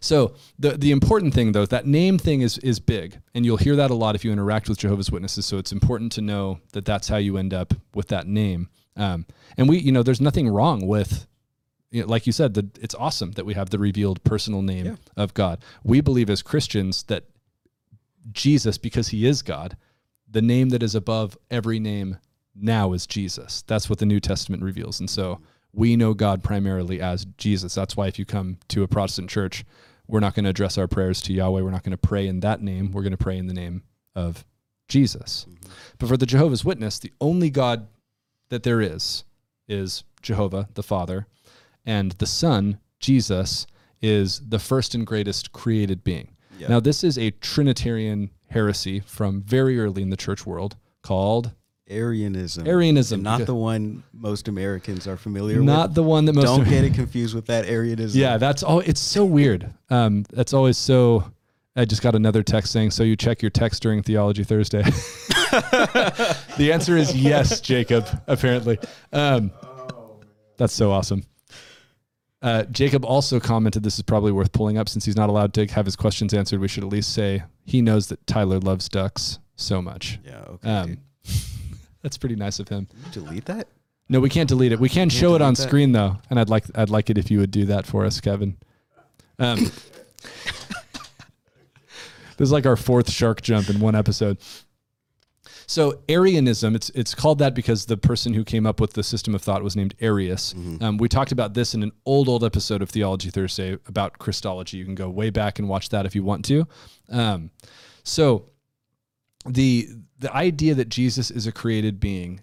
so the the important thing though, that name thing is is big, and you'll hear that a lot if you interact with Jehovah's Witnesses. So it's important to know that that's how you end up with that name. Um, and we, you know, there's nothing wrong with, you know, like you said, that it's awesome that we have the revealed personal name Yeah. of God. We believe as Christians that Jesus, because He is God, the name that is above every name now is Jesus. That's what the New Testament reveals, and so we know God primarily as Jesus. That's why if you come to a Protestant church, we're not going to address our prayers to Yahweh. We're not going to pray in that name. We're going to pray in the name of Jesus. Mm-hmm. But for the Jehovah's Witness, the only God that there is is Jehovah, the Father, and the Son, Jesus, is the first and greatest created being. Yeah. Now, this is a Trinitarian heresy from very early in the church world called Arianism. Arianism. Not because- the one most Americans are familiar with. not the one that most Don't get it confused with that Arianism. Yeah, that's all. It's so weird. Um, that's always so. I just got another text saying, "So you check your text during Theology Thursday." *laughs* the answer is yes, Jacob. Apparently, um, that's so awesome. Uh, Jacob also commented, "This is probably worth pulling up since he's not allowed to have his questions answered. We should at least say he knows that Tyler loves ducks so much." Yeah. Okay. Um, that's pretty nice of him. Delete that. No, we can't delete it. We can show it on that? screen though, and I'd like I'd like it if you would do that for us, Kevin. Um, *laughs* this is like our fourth shark jump in one episode. So Arianism, it's it's called that because the person who came up with the system of thought was named Arius. Um, we talked about this in an old old episode of Theology Thursday about Christology. You can go way back and watch that if you want to. Um, so the the idea that Jesus is a created being,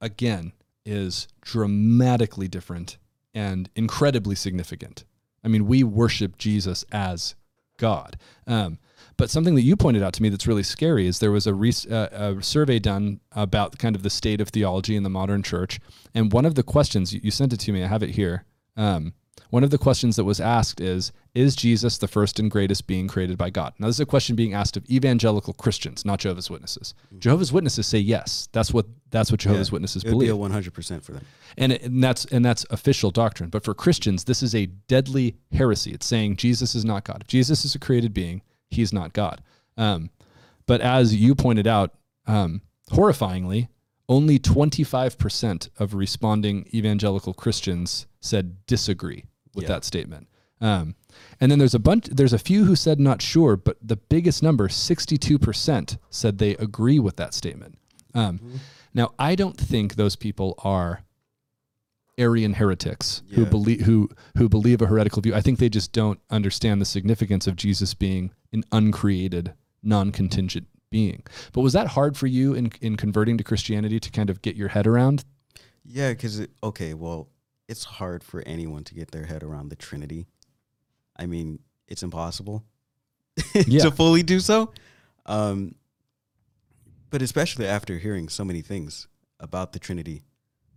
again, is dramatically different and incredibly significant. I mean, we worship Jesus as God. Um, but something that you pointed out to me that's really scary is there was a, re- uh, a survey done about kind of the state of theology in the modern church. And one of the questions, you sent it to me, I have it here. Um, one of the questions that was asked is Is Jesus the first and greatest being created by God? Now, this is a question being asked of evangelical Christians, not Jehovah's Witnesses. Jehovah's Witnesses say yes. That's what, that's what Jehovah's Yeah. Witnesses believe be a one hundred percent for them. and, it- and that's and that's official doctrine. But for Christians, this is a deadly heresy. It's saying Jesus is not God. If Jesus is a created being, he's not God. Um, but as you pointed out, um, horrifyingly, only 25% of responding evangelical Christians said disagree with Yeah. that statement. Um, and then there's a bunch, there's a few who said not sure, but the biggest number, 62%, said they agree with that statement. Um, Now, I don't think those people are Arian heretics who believe who who believe a heretical view. I think they just don't understand the significance of Jesus being an uncreated, non-contingent being. But was that hard for you in in converting to Christianity to kind of get your head around? Yeah, because okay, well, it's hard for anyone to get their head around the Trinity. I mean, it's impossible *laughs* Yeah. to fully do so. Um, but especially after hearing so many things about the Trinity,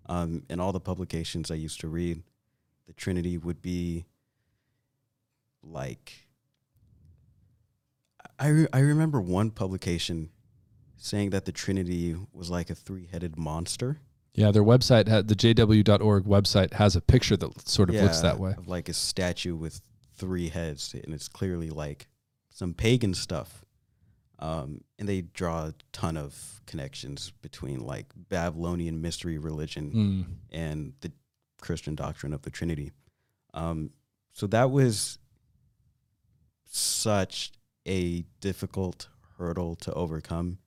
um, and all the publications I used to read, the Trinity would be like. I re- I remember one publication saying that the Trinity was like a three-headed monster. Yeah, their website, the jw.org website, has a picture that sort of looks that way. Of like a statue with three heads, and it's clearly like some pagan stuff. Um, and they draw a ton of connections between like Babylonian mystery religion Mm. and the Christian doctrine of the Trinity. Um, so that was such a difficult hurdle to overcome.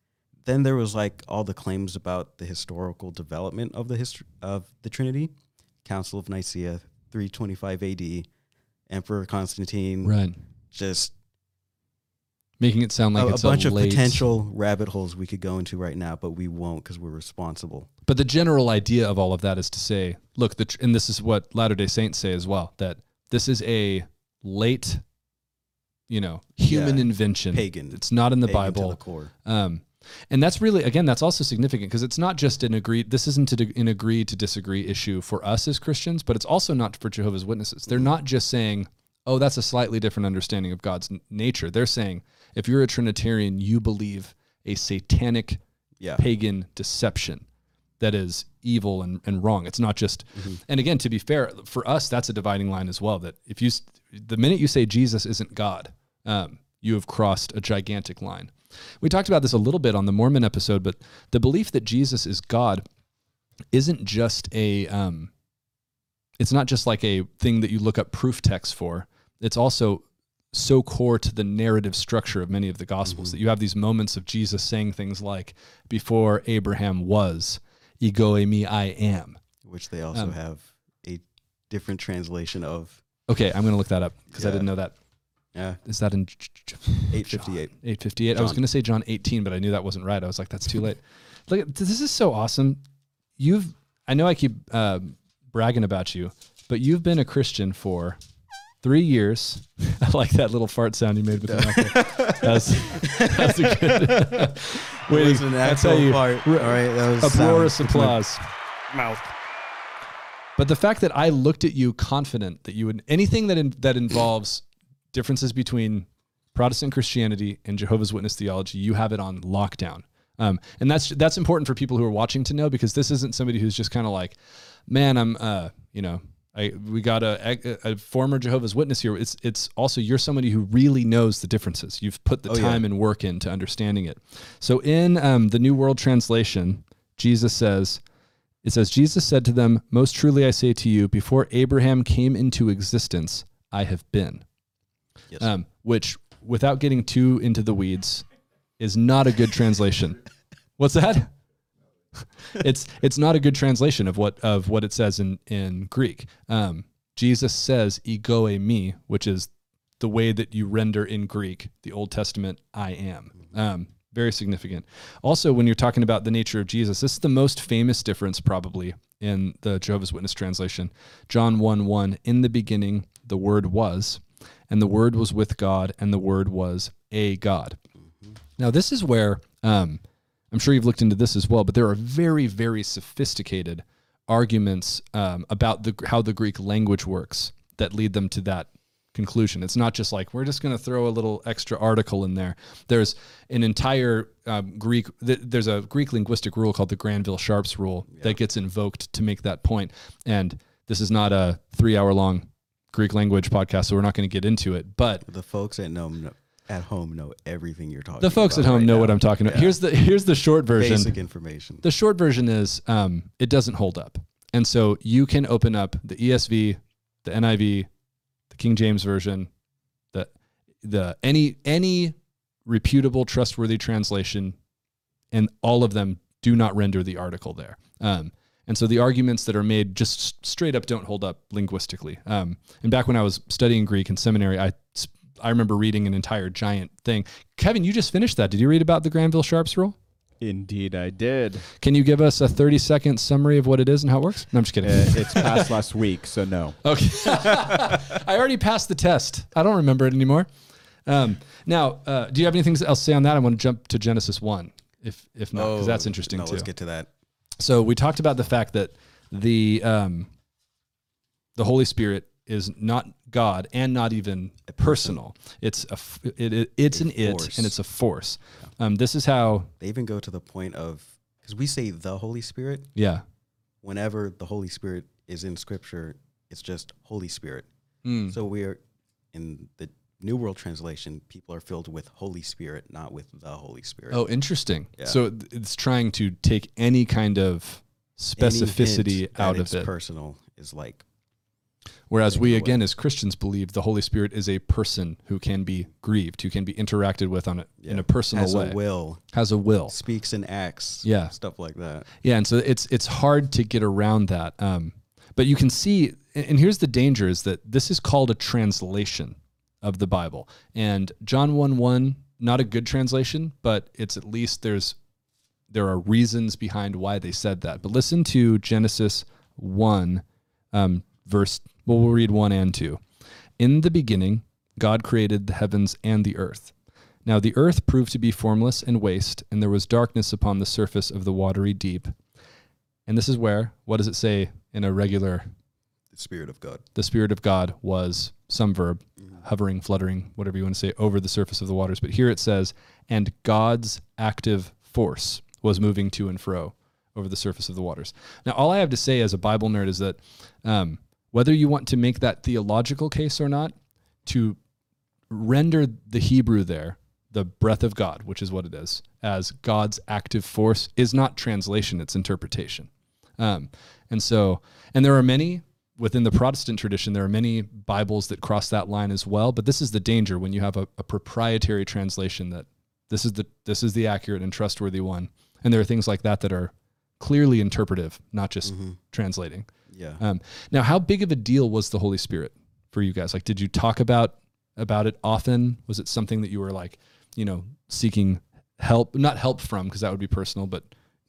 Then there was like all the claims about the historical development of the history of the Trinity, Council of Nicaea, 325 AD, Emperor Constantine, Right. just Making it sound like a, a bunch of late- potential rabbit holes we could go into right now, but we won't because we're responsible. But the general idea of all of that is to say, look, the, tr- and this is what Latter day Saints say as well, that this is a late, you know, human Yeah. invention. Pagan. It's not in the Pagan Bible. the core. Um, and that's really, again, that's also significant because it's not just an agreed, this isn't an agree to disagree issue for us as Christians, but it's also not for Jehovah's Witnesses. They're not just saying, oh, that's a slightly different understanding of God's n- nature. They're saying, if you're a Trinitarian, you believe a satanic Yeah. pagan deception that is evil and, and wrong. It's not just, and again, to be fair, for us, that's a dividing line as well. That if you, the minute you say Jesus isn't God, um, you have crossed a gigantic line. We talked about this a little bit on the Mormon episode, but the belief that Jesus is God isn't just a, um, it's not just like a thing that you look up proof text for. It's also so core to the narrative structure of many of the gospels that you have these moments of Jesus saying things like, "Before Abraham was, ego e me I am." which they also Um, have a different translation of. Okay, I'm gonna look that up because I didn't know that. Yeah, Is that in 858. 858? I was gonna say John 18, but I knew that wasn't right. I was like, that's too late. Look, this is so awesome. You've, I know I keep uh, bragging about you, but you've been a Christian for three years. *laughs* I like that little fart sound you made with your *laughs* mouth. That's, that's a good. *laughs* Wait, was an that's how actual you. fart. r- All right, that was uproarious sound. Applause. Mouth. But the fact that I looked at you confident that you would anything that in, that involves differences between Protestant Christianity and Jehovah's Witness theology, you have it on lockdown. Um, and that's that's important for people who are watching to know because this isn't somebody who's just kind of like, man, I'm, uh, you know, I we got a, a, a former Jehovah's Witness here. It's it's also you're somebody who really knows the differences. You've put the Oh, yeah. time and work into understanding it. So in um, the New World Translation, Jesus says. It says, Jesus said to them, Most truly I say to you, before Abraham came into existence, I have been. Yes. Um, which, without getting too into the weeds, is not a good translation. *laughs* What's that? *laughs* it's it's not a good translation of what of what it says in in Greek. Um, Jesus says "ego e me," which is the way that you render in Greek the Old Testament "I am." Um, very significant. Also, when you're talking about the nature of Jesus, this is the most famous difference probably in the Jehovah's Witness translation. John 1 1, in the beginning, the Word was, and the Word was with God, and the Word was a God. Now, this is where um, I'm sure you've looked into this as well, but there are very, very sophisticated arguments um, about the how the Greek language works that lead them to that conclusion. It's not just like we're just going to throw a little extra article in there. There's an entire um, Greek. Th- there's a Greek linguistic rule called the Granville Sharp's rule that gets invoked to make that point. And this is not a three-hour-long Greek language podcast, so we're not going to get into it. But The folks at know at home know everything you're talking. the folks at home right know now. what I'm talking about. Yeah. Here's the here's the short version. basic information. The short version is um, it doesn't hold up. And so you can open up the ESV, the NIV, the King James version, the the any any reputable, trustworthy translation, and all of them do not render the article there. Um, and so the arguments that are made just straight up don't hold up linguistically. Um, and back when I was studying Greek in seminary, I I remember reading an entire giant thing. Kevin, you just finished that. Did you read about the Granville Sharp's rule? Indeed, I did. Can you give us a 30 second summary of what it is and how it works? No, I'm just kidding. Uh, it's *laughs* passed last week, so no. Okay. *laughs* I already passed the test. I don't remember it anymore. Um, now, uh, do you have anything else to say on that? I want to jump to Genesis 1, if, if not, because that's interesting Oh, no, too. Let's get to that. So we talked about the fact that the um, the Holy Spirit is not God and not even personal. It's a it, it- it's A an it force. and it's a force. Um, this is how They even go to the point of because we say the Holy Spirit. yeah. Whenever the Holy Spirit is in Scripture, it's just Holy Spirit. Mm. So we're in the New World Translation. People are filled with Holy Spirit, not with the Holy Spirit. Oh, interesting. Yeah. So it's trying to take any kind of specificity out of it's it. Personal is like Whereas we, again, as Christians, believe the Holy Spirit is a person who can be grieved, who can be interacted with on a, in a personal has way, a will, has a will. speaks and acts. Yeah. stuff like that. Yeah, and so it's it's hard to get around that. Um, but you can see, and here's the danger: is that this is called a translation of the Bible, and John one one, not a good translation, but it's at least there's there are reasons behind why they said that. But listen to Genesis one, um, verse. Well, we'll read one and two. In the beginning, God created the heavens and the earth. Now the earth proved to be formless and waste, and there was darkness upon the surface of the watery deep. And this is where, what does it say in a regular, The Spirit of God. the Spirit of God was some verb, hovering, fluttering, whatever you want to say, over the surface of the waters. But here it says, and God's active force was moving to and fro over the surface of the waters. Now, all I have to say as a Bible nerd is that um, whether you want to make that theological case or not, to render the Hebrew there, the breath of God, which is what it is, as God's active force, is not translation, it's interpretation. Um, and so, and there are many within the Protestant tradition, there are many Bibles that cross that line as well. But this is the danger when you have a, a proprietary translation that this is the this is the accurate and trustworthy one. And there are things like that that are clearly interpretive, not just Mm-hmm. translating. Yeah. Um, now, how big of a deal was the Holy Spirit for you guys? Like, did you talk about about it often? Was it something that you were like, you know, seeking help? Not help from, because that would be personal, but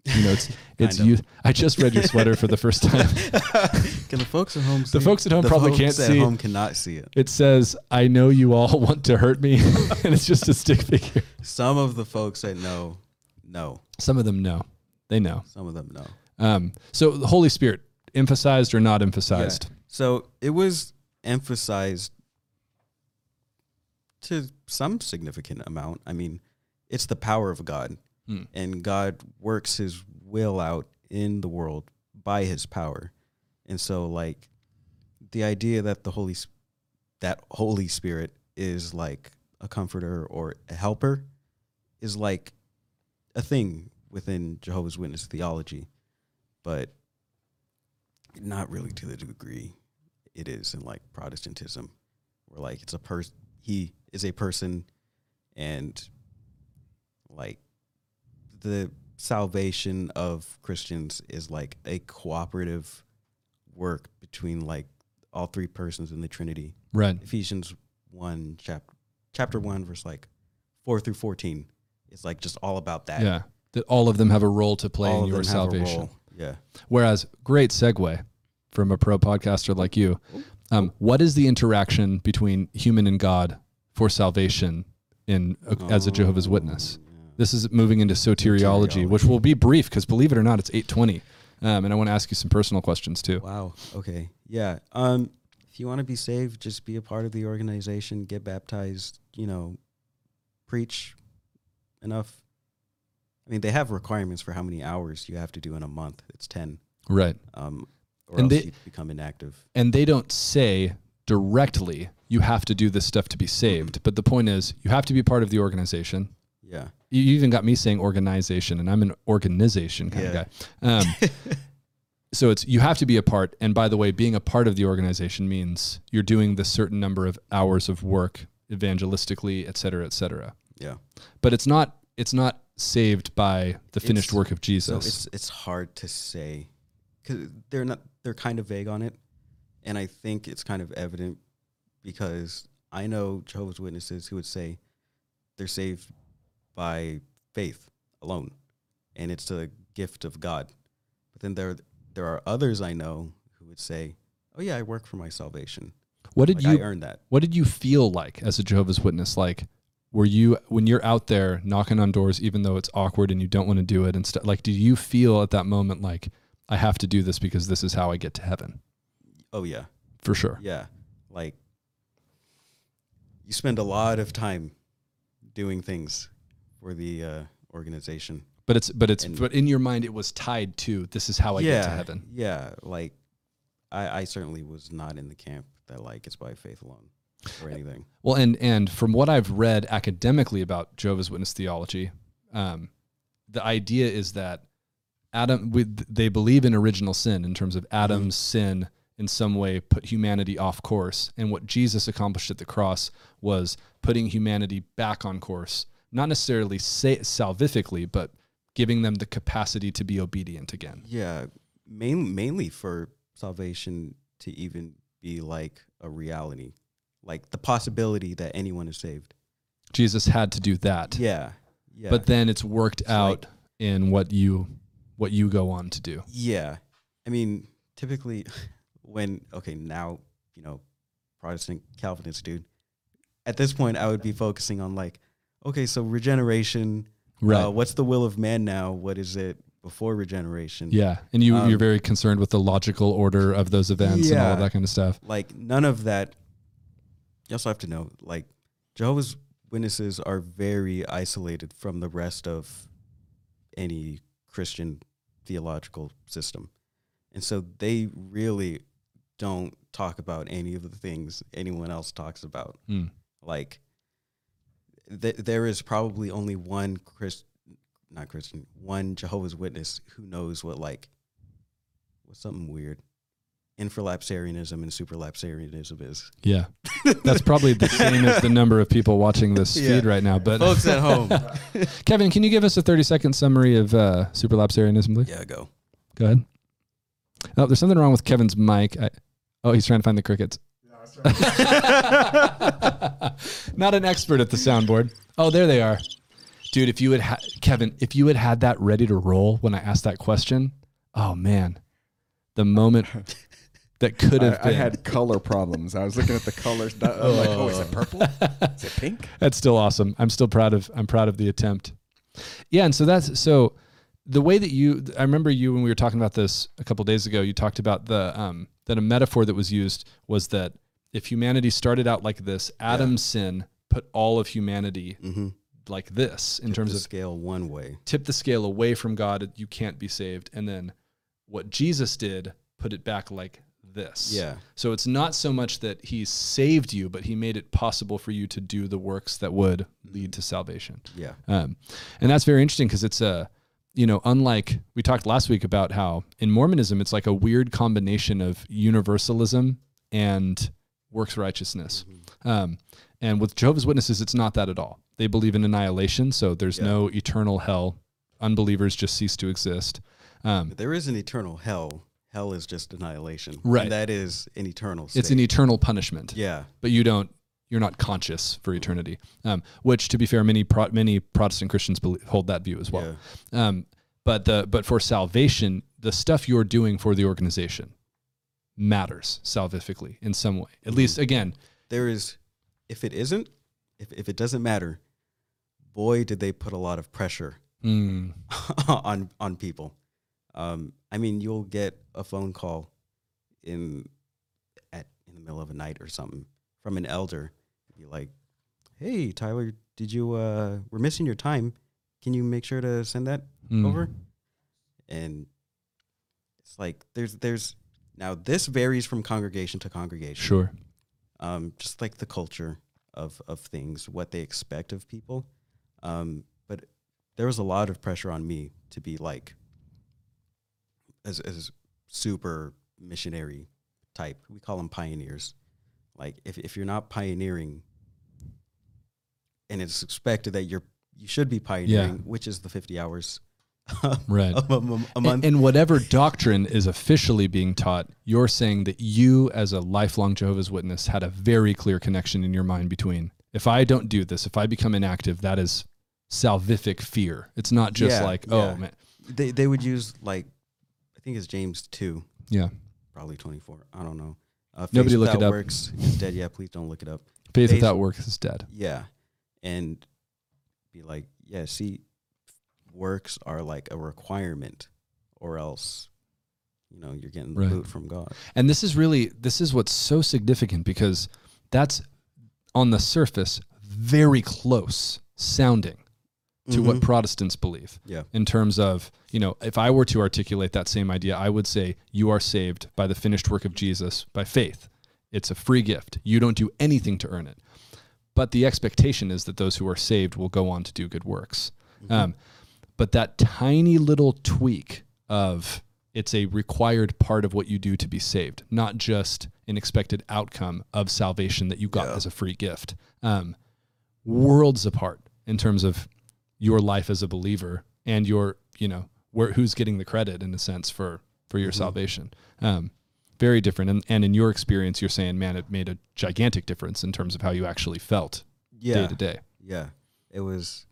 you know, it's *laughs* it's you. I just read your sweater for the first time. *laughs* Can the folks at home? See The folks at home probably folks can't at see. home cannot see it. It says, "I know you all *laughs* want to hurt me," and it's just a stick figure. Some of the folks that know, know. Some of them know, they know. Some of them know. Um, so the Holy Spirit, emphasized or not emphasized? So it was emphasized to some significant amount. I mean, it's the power of God, Hmm. and God works His will out in the world by His power. And so, like, the idea that the Holy, that Holy Spirit is like a comforter or a helper, is like a thing within Jehovah's Witness theology, but not really to the degree it is in like Protestantism, where like it's a person, he is a person, and like the salvation of Christians is like a cooperative work between like all three persons in the Trinity. Right. Ephesians one chapter chapter one verse like four through fourteen. It's like just all about that. Yeah. That all of them have a role to play all in your them have a salvation. Yeah. Whereas, great segue from a pro podcaster like you. Um, what is the interaction between human and God for salvation in as a Jehovah's Witness? This is moving into soteriology, which will be brief because believe it or not, it's eight twenty, um, and I want to ask you some personal questions too. Wow. Okay. Yeah. Um, if you want to be saved, just be a part of the organization, get baptized, you know, preach enough. I mean, they have requirements for how many hours you have to do in a month. It's 10. Right, Um, or And else they- you become inactive. and they don't say directly you have to do this stuff to be saved, but the point is you have to be part of the organization. Yeah. You you even got me saying organization, and I'm an organization kind Yeah. of guy. Um, *laughs* so it's you have to be a part. And by the way, being a part of the organization means you're doing the certain number of hours of work evangelistically, et cetera, et cetera. Yeah. But it's not it's not saved by the finished It's- work of So Jesus. it's it's hard to say because they're not they're kind of vague on it, and I think it's kind of evident because I know Jehovah's Witnesses who would say they're saved by faith alone, and it's a gift of God. But then there there are others I know who would say, "Oh yeah, I work for my salvation. what did Like you I earned that." what did you feel like as a Jehovah's Witness? Like were you when you're out there knocking on doors even though it's awkward and you don't want to do it and stuff like do you feel at that moment like I have to do this because this is how I get to heaven? Oh yeah, For sure. Yeah. Like you spend a lot of time doing things for the uh, organization. But it's but it's And- but in your mind it was tied to this is how I yeah. get to heaven. Yeah. Like I, I certainly was not in the camp that like it's by faith alone or anything. Well, and and from what I've read academically about Jehovah's Witness theology, um, the idea is that Adam, we, they believe in original sin in terms of Adam's sin in some way put humanity off course, and what Jesus accomplished at the cross was putting humanity back on course, not necessarily sa- salvifically, but giving them the capacity to be obedient again. Yeah. Main, mainly for salvation to even be like a reality. Like the possibility that anyone is saved. Jesus had to do that, Yeah. Yeah. but then it's worked It's out like- in what you what you go on to do. Yeah. I mean, typically *laughs* when okay, now, you know, Protestant Calvinist dude, at this point I would be focusing on like, okay, so regeneration, Right. uh, what's the will of man now? What is it before regeneration? Yeah, and you Um, you're very concerned with the logical order of those events and all of that kind of stuff. Like none of that you also have to know, like Jehovah's Witnesses are very isolated from the rest of any Christian theological system. And so they really don't talk about any of the things anyone else talks about. Mm. Like th- there is probably only one Chris not Christian, one Jehovah's Witness who knows what like what's something weird. Infralapsarianism and supralapsarianism is. Yeah, that's probably the *laughs* same as the number of people watching this Yeah. feed right now. But Folks at home. *laughs* Kevin, can you give us a 30 second summary of uh, supralapsarianism, please? yeah, go. Go ahead. Oh, there's something wrong with Kevin's mic. I, oh, he's trying to find the crickets. *laughs* Not an expert at the soundboard. Oh, there they are. Dude, if you had ha- Kevin, if you had had that ready to roll when I asked that question, oh man, the moment that could have I, I been. had color problems. I was looking at the colors. I'm like, oh, is it purple? Is it pink? *laughs* That's still awesome. I'm still proud of I'm proud of the attempt. Yeah, and so that's so the way that you I remember you when we were talking about this a couple days ago, you talked about the um that a metaphor that was used was that if humanity started out like this, Adam's sin put all of humanity Mm-hmm. like this in terms the of scale one way. tip the scale away from God, you can't be saved. And then what Jesus did, put it back like this. Yeah. So it's not so much that he saved you, but he made it possible for you to do the works that would lead to salvation. Yeah. Um, and that's very interesting because it's a, you know, unlike we talked last week about how in Mormonism, it's like a weird combination of universalism and works righteousness. Um, and with Jehovah's Witnesses, it's not that at all. They believe in annihilation, so there's Yeah. no eternal hell. Unbelievers just cease to exist. Um, there is an eternal hell. Hell is just annihilation. Right. And that is an eternal it's an eternal punishment. Yeah. but you don't you're not conscious for eternity um, which to be fair many Pro- many protestant christians believe, hold that view as well um, but the but for salvation the stuff you're doing for the organization matters salvifically in some way at least again There is if it isn't, if if it doesn't matter, boy did they put a lot of pressure mm, *laughs* on on people. Um, I mean, you'll get a phone call in at in the middle of a night or something from an elder, be like, "Hey, Tyler, did you? Uh, we're missing your time. Can you make sure to send that mm, over?" And it's like there's there's now this varies from congregation to congregation sure um, just like the culture of of things, what they expect of people. Um, but there was a lot of pressure on me to be like as as super missionary type. We call them pioneers. Like if if you're not pioneering, and it's expected that you're you should be pioneering, which is the 50 hours Um, right. a, a- a And, month. and whatever doctrine is officially being taught, you're saying that you, as a lifelong Jehovah's Witness, had a very clear connection in your mind between if I don't do this, if I become inactive, that is salvific fear. It's not just Yeah, like, oh yeah. man, they they would use like I think it's James two, yeah. probably 24. I don't know. Uh, Nobody look it up. Works is dead. Yeah, please don't look it up. Faith Faith- without work is dead. Yeah, and be like, yeah, see, works are like a requirement, or else, you know, you're getting the Right. boot from God. And this is really this is what's so significant because that's on the surface very close sounding to what Mhm. Protestants believe. Yeah, in terms of, you know, if I were to articulate that same idea, I would say you are saved by the finished work of Jesus by faith. It's a free gift. You don't do anything to earn it. But the expectation is that those who are saved will go on to do good works. Um, but that tiny little tweak of it's a required part of what you do to be saved, not just an expected outcome of salvation that you got Yeah. as a free gift. Um, worlds apart in terms of your life as a believer and your, you know, where who's getting the credit in a sense for for your Mhm. salvation. Um, very different. And, and in your experience, you're saying, man, it made a gigantic difference in terms of how you actually felt day to day. yeah. It was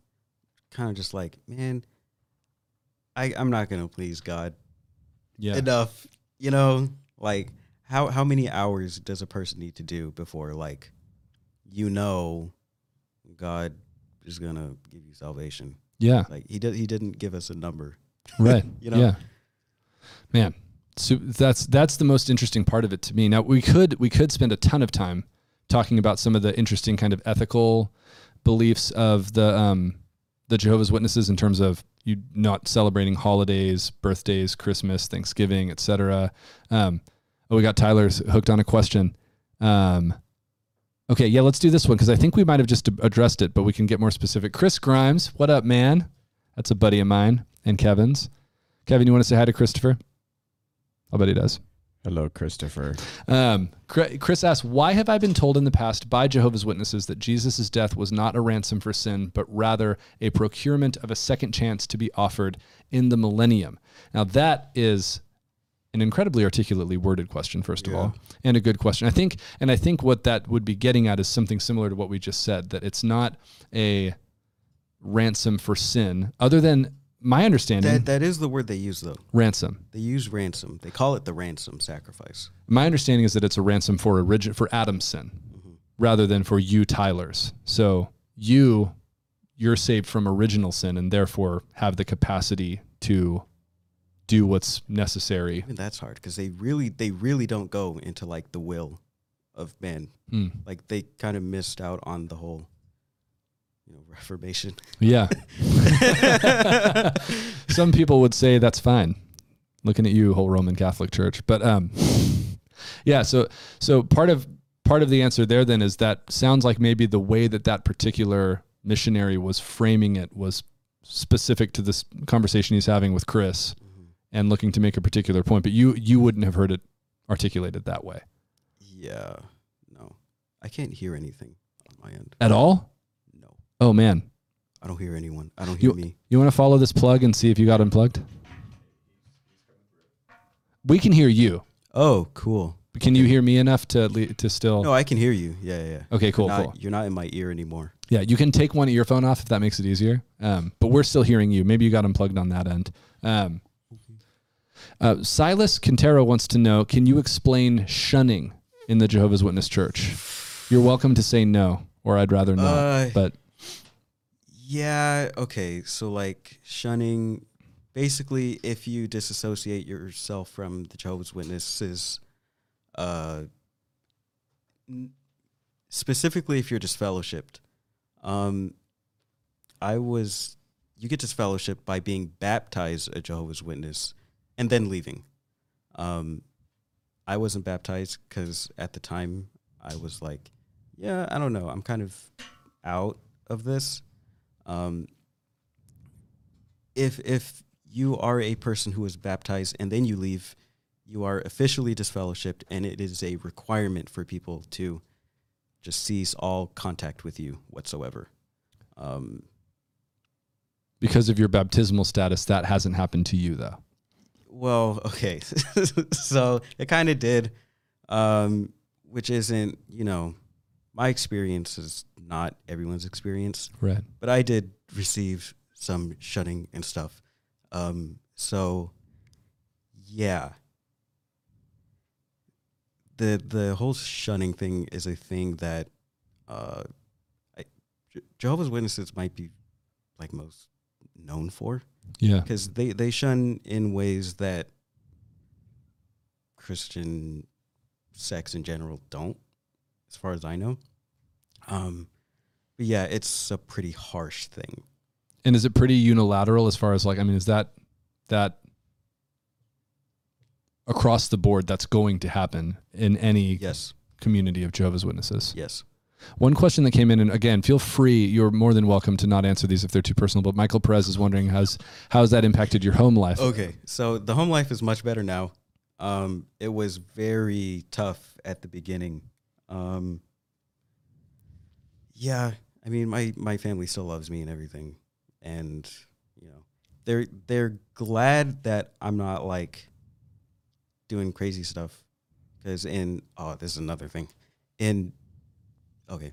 kind of just like, man, I I'm not gonna please God Yeah. enough. You know, like how how many hours does a person need to do before like you know God is gonna give you salvation? Yeah. Like he did he didn't give us a number. *laughs* Right. You know? Yeah. Man, so that's that's the most interesting part of it to me. Now we could we could spend a ton of time talking about some of the interesting kind of ethical beliefs of the um the Jehovah's Witnesses in terms of you not celebrating holidays, birthdays, Christmas, Thanksgiving, etc. Um, oh, we got Tyler's hooked on a question. Um, okay, yeah, let's do this one because I think we might have just addressed it, but we can get more specific. Chris Grimes, what up, man? That's a buddy of mine and Kevin's. Kevin, you want to say hi to Christopher? I'll bet he does. Hello, Christopher. Um, Chris asks, Why have I been told in the past by Jehovah's Witnesses that Jesus' death was not a ransom for sin, but rather a procurement of a second chance to be offered in the millennium? Now, that is an incredibly articulately worded question, first of Yeah. all, and a good question. I think, and I think what that would be getting at is something similar to what we just said that it's not a ransom for sin, other than my understanding, That that is the word they use though. ransom. They use ransom. They call it the ransom sacrifice. My understanding is that it's a ransom for origin for Adam's sin Mhm. rather than for you Tyler's. So you you're saved from original sin and therefore have the capacity to do what's necessary. Even that's hard because they really they really don't go into like the will of man. Hmm. Like they kind of missed out on the whole, you know, Reformation. Yeah. *laughs* Some people would say that's fine. Looking at you, whole Roman Catholic Church. But um yeah, so so part of part of the answer there then is that sounds like maybe the way that that particular missionary was framing it was specific to this conversation he's having with Chris and looking to make a particular point, but you you wouldn't have heard it articulated that way Yeah, no, I can't hear anything on my end. at all. Oh man, I don't hear anyone. I don't hear You- me. you want to follow this plug and see if you got unplugged? We can hear you. Oh, cool. Can you hear me enough to to still? No, I can hear you. Yeah, yeah. yeah. okay, cool, You're not, cool. You're not in my ear anymore. Yeah, you can take one earphone off if that makes it easier. Um, but we're still hearing you. Maybe you got unplugged on that end. Um, uh, Silas Quintero wants to know: Can you explain shunning in the Jehovah's Witness Church? You're welcome to say no, or I'd rather not. Uh, but Yeah, okay. So like shunning basically if you disassociate yourself from the Jehovah's Witnesses uh specifically if you're disfellowshipped. Um I was you get disfellowship by being baptized a Jehovah's Witness and then leaving. Um I wasn't baptized cuz at the time I was like, yeah, I don't know. I'm kind of out of this. Um, if if you are a person who is baptized and then you leave, you are officially disfellowshipped, and it is a requirement for people to just cease all contact with you whatsoever. Um, Because of your baptismal status, that hasn't happened to you though. well, okay, *laughs* so it kind of did, um, which isn't, you know, my experience is not everyone's experience. Right. but I did receive some shunning and stuff. Um, so yeah, the the whole shunning thing is a thing that uh, I, Jehovah's Witnesses might be like most known for Yeah. because they they shun in ways that Christian sects in general don't, as far as I know. Um, but yeah, it's a pretty harsh thing. And is it pretty unilateral as far as like I mean, is that that across the board that's going to happen in any Yes, community of Jehovah's Witnesses? yes. One question that came in, and again, feel free. You're more than welcome to not answer these if they're too personal. But Michael Perez is wondering how's how's that impacted your home life? Okay, so the home life is much better now. Um, it was very tough at the beginning. Um, yeah, I mean, my my family still loves me and everything, and you know, they're they're glad that I'm not like doing crazy stuff. Because in oh, this is another thing. In okay,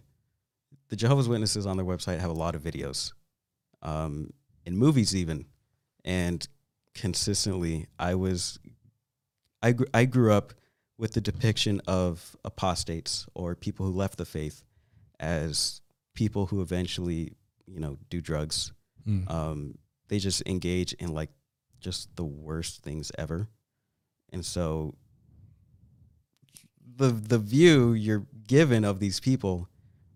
the Jehovah's Witnesses on their website have a lot of videos, um, in movies even, and consistently I was I gr- I grew up with the depiction of apostates or people who left the faith as people who eventually you know do drugs Mm. um, they just engage in like just the worst things ever and so the the view you're given of these people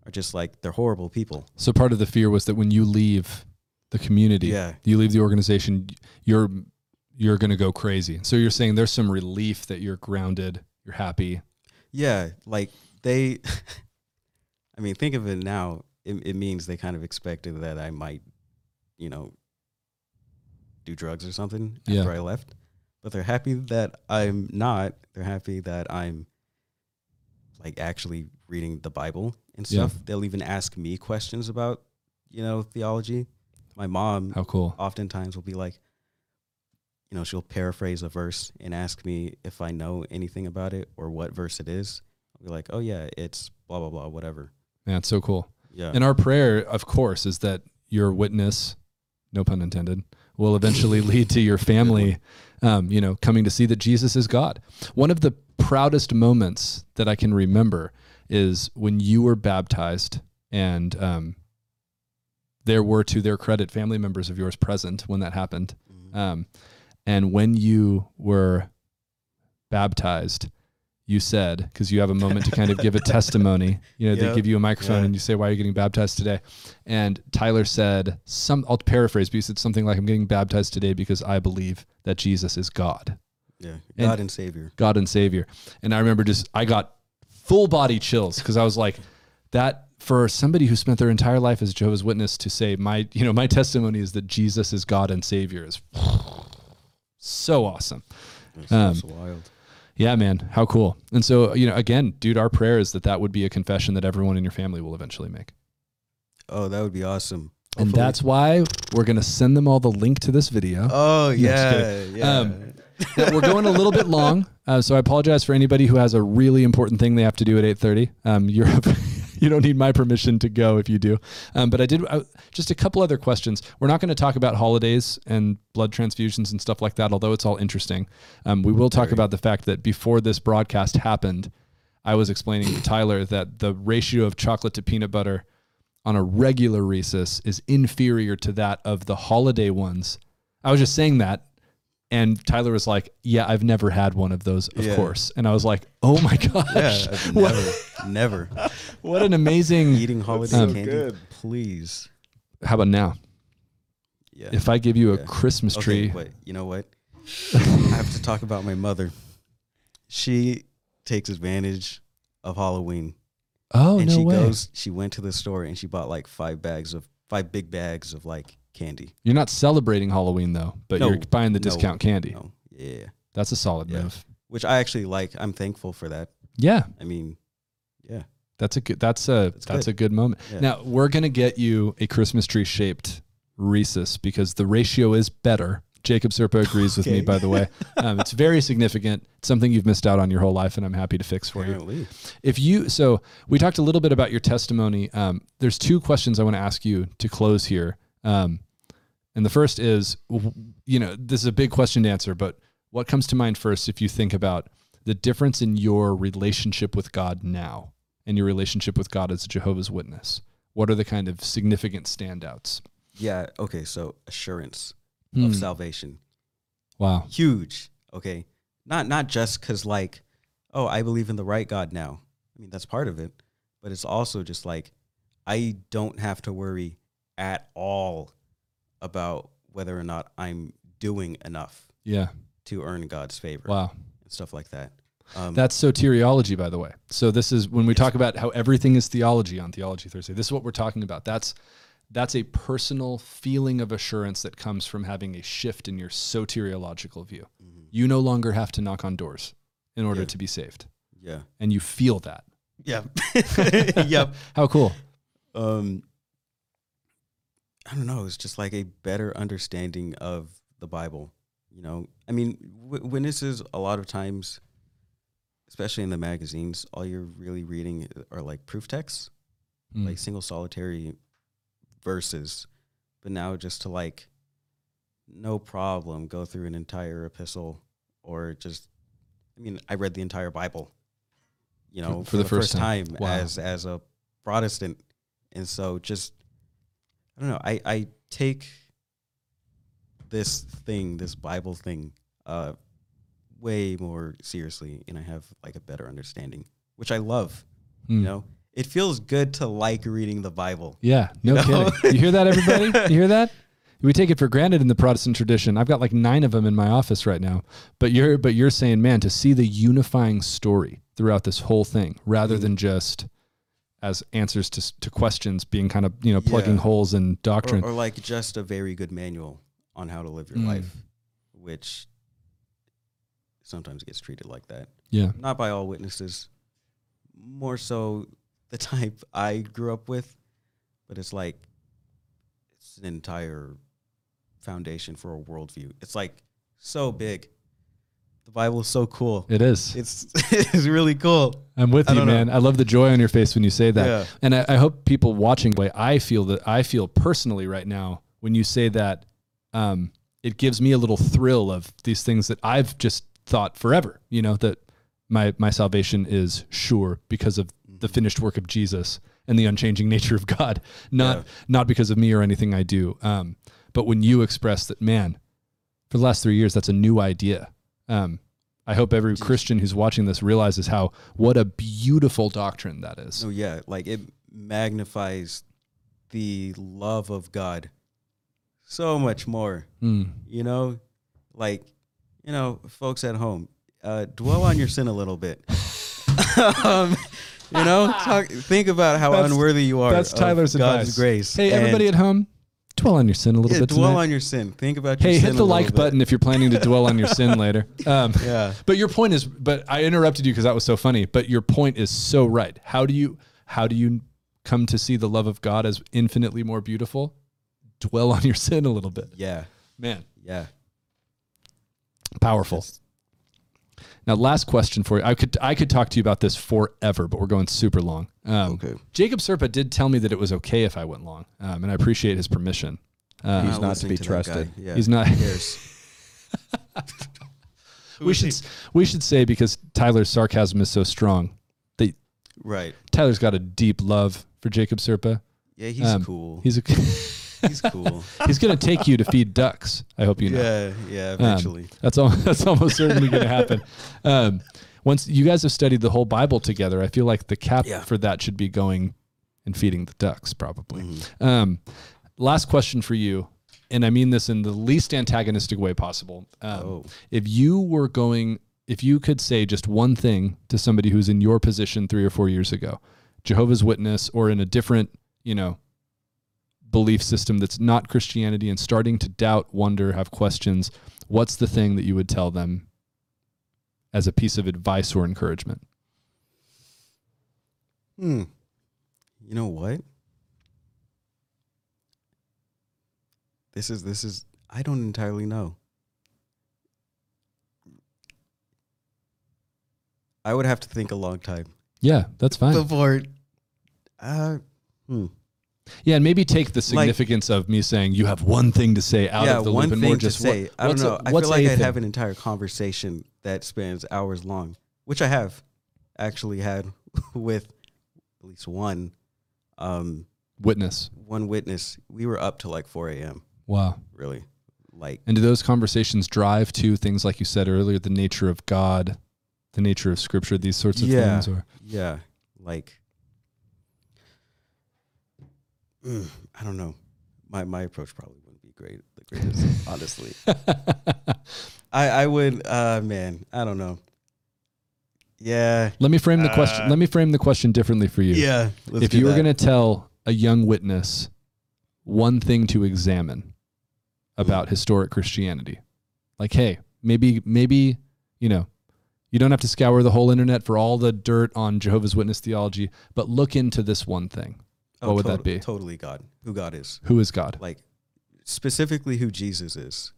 are just like they're horrible people So part of the fear was that when you leave the community, Yeah. you leave the organization, you're you're going to go crazy. So you're saying there's some relief that you're grounded, you're happy. Yeah, like they. *laughs* I mean, think of it now. It, it means they kind of expected that I might, you know, do drugs or something Yeah. after I left. But they're happy that I'm not. They're happy that I'm, like, actually reading the Bible and Yeah. stuff. They'll even ask me questions about, you know, theology. My mom How cool. oftentimes will be like, you know, she'll paraphrase a verse and ask me if I know anything about it or what verse it is. I'll be like, oh yeah, it's blah blah blah, whatever. Man, it's so cool. Yeah. And our prayer, of course, is that your witness, no pun intended, will eventually *laughs* lead to your family, um, you know, coming to see that Jesus is God. One of the proudest moments that I can remember is when you were baptized, and um, there were, to their credit, family members of yours present when that happened. Mhm. Um, and when you were baptized, you said, because you have a moment to kind of give a *laughs* testimony, you know, they give you a microphone Yeah. and you say, Why are you getting baptized today? And Tyler said, some, I'll paraphrase, but you said something like, I'm getting baptized today because I believe that Jesus is God, yeah. and- God and Savior. God and Savior. And I remember just, I got full body chills because I was like, that for somebody who spent their entire life as Jehovah's Witness to say, my, you know, my testimony is that Jesus is God and Savior is so awesome. It's, Um, wild. Yeah, man, how cool. And so, you know, again, dude, our prayer is that that would be a confession that everyone in your family will eventually make. Oh, that would be awesome. And that's why we're going to send them all the link to this video. Oh yeah, yeah. Um, we're going a little bit long, uh, so I apologize for anybody who has a really important thing they have to do at 8:30. Um, you're *laughs* *laughs* you don't need my permission to go if you do. Um, but I did uh, just a couple other questions. We're not going to talk about holidays and blood transfusions and stuff like that, although it's all interesting. Um, we will talk about the fact that before this broadcast happened, I was explaining to Tyler that the ratio of chocolate to peanut butter on a regular Reese's is inferior to that of the holiday ones. I was just saying that. And Tyler was like, Yeah, I've never had one of those, of Yeah. course. And I was like, Oh my *laughs* gosh. I've never, *laughs* never *laughs* what an amazing. eating holiday so candy. good. Please. How about now? Yeah. If I give you a Yeah. Christmas Okay, tree, wait. You know what? I have to talk about my mother. She takes advantage of Halloween. oh, and no she way. goes she went to the store and she bought like five bags of five big bags of like candy You're not celebrating Halloween, though, but No, you're buying the no, discount candy. no yeah That's a solid Yeah. move. which I actually like. I'm thankful for that. Yeah, I mean, yeah, that's a good. That's a That's that's, a good moment. Yeah. Now we're gonna get you a Christmas tree shaped Reese's because the ratio is better. Jacob Serpa agrees with me, Okay. by the way. *laughs* Um, it's very significant. It's something you've missed out on your whole life, and I'm happy to fix for you. apparently. If you, so we talked a little bit about your testimony. Um, there's two questions I want to ask you to close here. Um, and the first is, you know, this is a big question to answer, but what comes to mind first if you think about the difference in your relationship with God now and your relationship with God as a Jehovah's Witness? What are the kind of significant standouts? Yeah. Okay. So assurance Hmm. of salvation, Wow. huge. Okay. Not not just because like, oh, I believe in the right God now. I mean, that's part of it, but it's also just like, I don't have to worry at all about whether or not I'm doing enough Yeah. to earn God's favor Wow. and stuff like that. Um, That's soteriology, by the way. So this is when we talk about how everything is theology on Theology Thursday. This is what we're talking about. That's that's a personal feeling of assurance that comes from having a shift in your soteriological view. mhm. You no longer have to knock on doors in order Yeah. to be saved, yeah. and you feel that. Yeah. *laughs* *laughs* yep. How cool! um i don't know it's just like a better understanding of the bible you know i mean w- witnesses a lot of times especially in the magazines all you're really reading are like proof texts Mm. like single solitary verses but now just to like no problem go through an entire epistle or just i mean i read the entire bible you know For- for the first time. Wow. as as a protestant and so just i don't know i i take this thing this bible thing uh way more seriously and i have like a better understanding which i love Mm. you know it feels good to like reading the bible Yeah, no know? kidding. You *laughs* hear that, everybody? You hear that? We take it for granted in the Protestant tradition. I've got like nine of them in my office right now. But you're but you're saying, man, to see the unifying story throughout this whole thing, rather Mhm. than just as answers to to questions being kind of you know plugging Yeah. holes in or, doctrine. or like just a very good manual on how to live your Mm. life which sometimes gets treated like that yeah, not by all witnesses more so the *laughs* type i grew up with but it's like it's an entire foundation for a worldview it's like so big the bible is so cool it is. it's *laughs* it's really cool I'm with I you, don't know. man. I love the joy on your face when you say that. Yeah. And I, I hope people watching the way I feel that I feel personally right now when you say that, um, it gives me a little thrill of these things that I've just thought forever, you know, that my, my salvation is sure because of the finished work of Jesus and the unchanging *laughs* nature of God, not, Yeah. not because of me or anything I do. Um, but when you express that, man, for the last three years, that's a new idea. Um, I hope every Christian who's watching this realizes how what a beautiful doctrine that is. So yeah, like it magnifies the love of God so much more. Mm. You know, like you know, folks at home, uh, dwell on your sin a little bit. *laughs* um, you know, talk, think about how That's- unworthy you are. that's Tyler's God's advice. grace. Hey, everybody And, at home, dwell on your sin a little yeah, bit dwell tonight. on your sin. Think about your hey, hit the like bit. button if you're planning to dwell on your sin *laughs* later. Um, Yeah. but your point is, but I interrupted you because that was so funny. But your point is so right. How do you, how do you come to see the love of God as infinitely more beautiful? Dwell on your *laughs* sin a little bit, Yeah. man. Yeah. Powerful. That's- Now, last question for you. I could I could talk to you about this forever, but we're going super long. Um, Okay. Jacob Serpa did tell me that it was okay if I went long, um, and I appreciate his permission. Uh, He's not to be that trusted. Yeah. He's not. Who *laughs* cares? we should we should say because Tyler's sarcasm is so strong. Right. Tyler's got a deep love for Jacob Serpa. Yeah, he's Um, cool. He's a *laughs* *laughs* He's cool. *laughs* he's going to take you to feed ducks. I hope you know. Yeah, yeah, eventually. That's all. *laughs* That's almost certainly going to happen. Um, once you guys have studied the whole Bible together, I feel like the cap Yeah. for that should be going and feeding the ducks, probably. Mhm. Um, last question for you, and I mean this in the least antagonistic way possible. Um, Oh. If you were going, if you could say just one thing to somebody who's in your position three or four years ago, Jehovah's Witness, or in a different, you know, belief system that's not Christianity and starting to doubt, wonder, have questions, what's the thing that you would tell them as a piece of advice or encouragement? Hmm. You know what? This is this is I don't entirely know. I would have to think a long time Yeah, that's fine. before. Uh, hmm. Yeah, and maybe take the significance of me saying you have one thing to say out yeah, of the one loop and thing more to say. what, I don't know. I what's feel like a I'd thing? have an entire conversation that spans hours long, which I have actually had *laughs* with at least one, um, witness. one witness. We were up to like 4 a.m. Wow. Really, like And do those conversations drive to things like you said earlier, the nature of God, the nature of Scripture, these sorts of Yeah. things? Or Yeah, like Mm, I don't know. My my approach probably wouldn't be great. The greatest, *laughs* honestly. I I would. Uh, man, I don't know. Yeah, let me frame the question. Uh, Let me frame the question differently for you. yeah. let's if do you were going to tell a young witness one thing to examine about historic Christianity, like, hey, maybe, maybe, you know, you don't have to scour the whole internet for all the dirt on Jehovah's Witness theology, but look into this one thing. Oh, what would that be? Totally God. Who God is. Who is God? Like specifically who Jesus is.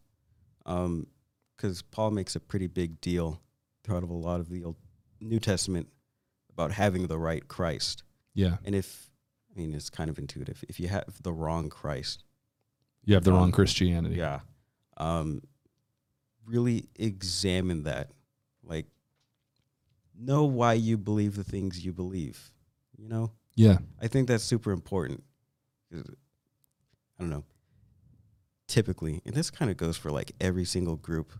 Um, because Paul makes a pretty big deal throughout a lot of the Old New Testament about having the right Christ. Yeah, And if I mean it's kind of intuitive. If you have the wrong Christ, you have the wrong Um, Christianity. yeah. Um really examine that. Like know why you believe the things you believe. You know? Yeah, I think that's super important. I don't know. Typically, and this kind of goes for like every single group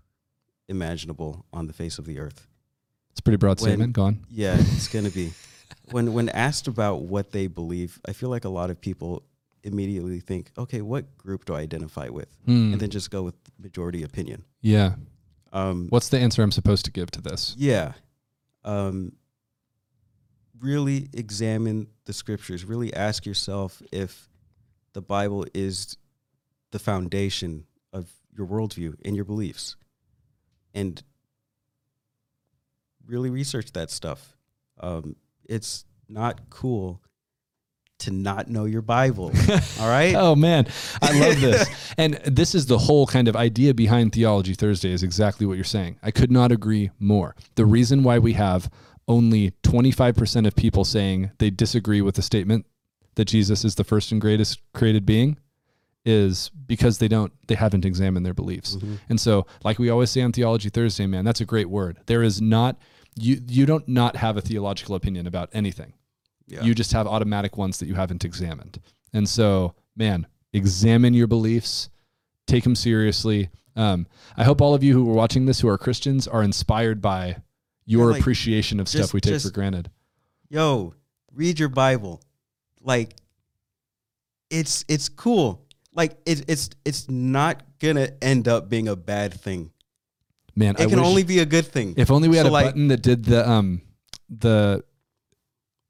imaginable on the face of the earth. it's a pretty broad When- statement. Gone. Yeah, it's *laughs* gonna be. When when asked about what they believe, I feel like a lot of people immediately think, okay, what group do I identify with? Hmm. And then just go with majority opinion. yeah. Um, What's the answer I'm supposed to give to this? Yeah. Um, really examine the scriptures. Really ask yourself if the Bible is the foundation of your worldview and your beliefs. And really research that stuff. Um, it's not cool to not know your Bible. *laughs* all right? Oh man, I love *laughs* this. and this is the whole kind of idea behind Theology Thursday is exactly what you're saying. I could not agree more. The reason why we have only 25% of people saying they disagree with the statement that Jesus is the first and greatest created being is because they don't they haven't examined their beliefs. And so, like we always say on Theology Thursday, man, that's a great word. There is not you you don't not have a theological opinion about anything. Yeah. You just have automatic ones that you haven't examined. And so, man, examine your beliefs, take them seriously. Um, I hope all of you who are watching this who are Christians are inspired by your like, appreciation of just- stuff we take just- for granted. yo, read your Bible. Like it's it's cool. Like it, it's it's not gonna end up being a bad thing. Man, It I can only be a good thing. if only we had so, a like- button that did the um the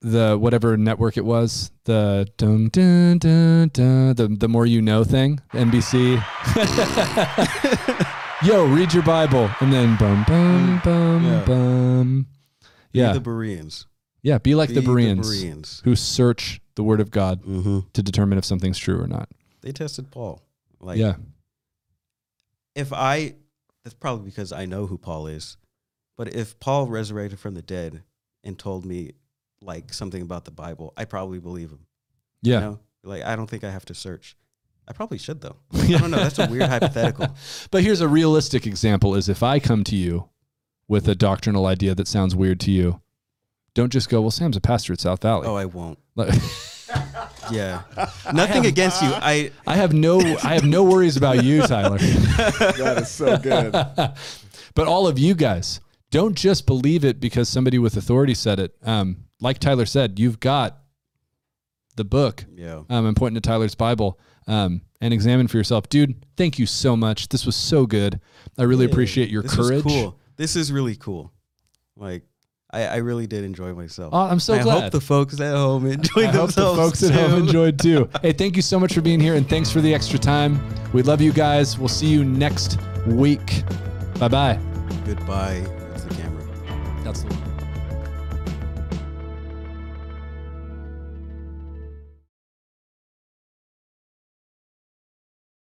the whatever network it was, the dun dun dun dun, the the more you know thing, NBC. *laughs* *laughs* Yo, read your Bible, and then bum bum bum Yeah. bum. Be Yeah, the Bereans. yeah. Be like the Be Bereans Bereans. who search the Word of God Mm-hmm. to determine if something's true or not. They tested Paul. Like yeah, if I that's probably because I know who Paul is. But if Paul resurrected from the dead and told me like something about the Bible, I probably believe him. yeah. You know? Like I don't think I have to search. I probably should though. *laughs* I don't know. That's a weird hypothetical. But here's a realistic example: is if I come to you with a doctrinal idea that sounds weird to you, don't just go, "Well, Sam's a pastor at South Valley." Oh, I won't. *laughs* Yeah. Nothing against you. I I have no, I have no worries about you, Tyler. *laughs* That is so good. but all of you guys, don't just believe it because somebody with authority said it. Um, like Tyler said, you've got the book. yeah. Um, I'm pointing to Tyler's Bible. Um, and examine for yourself, dude. Thank you so much. This was so good. I really appreciate your this courage. cool. This is really cool. Like I, I really did enjoy myself. Oh, I'm so I glad. hope the folks at home enjoyed I hope the themselves. folks at home too. enjoyed *laughs* too. Hey, thank you so much for being here and thanks for the extra time. We love you guys. We'll see you next week. Bye bye. Goodbye. That's the camera. That's the one.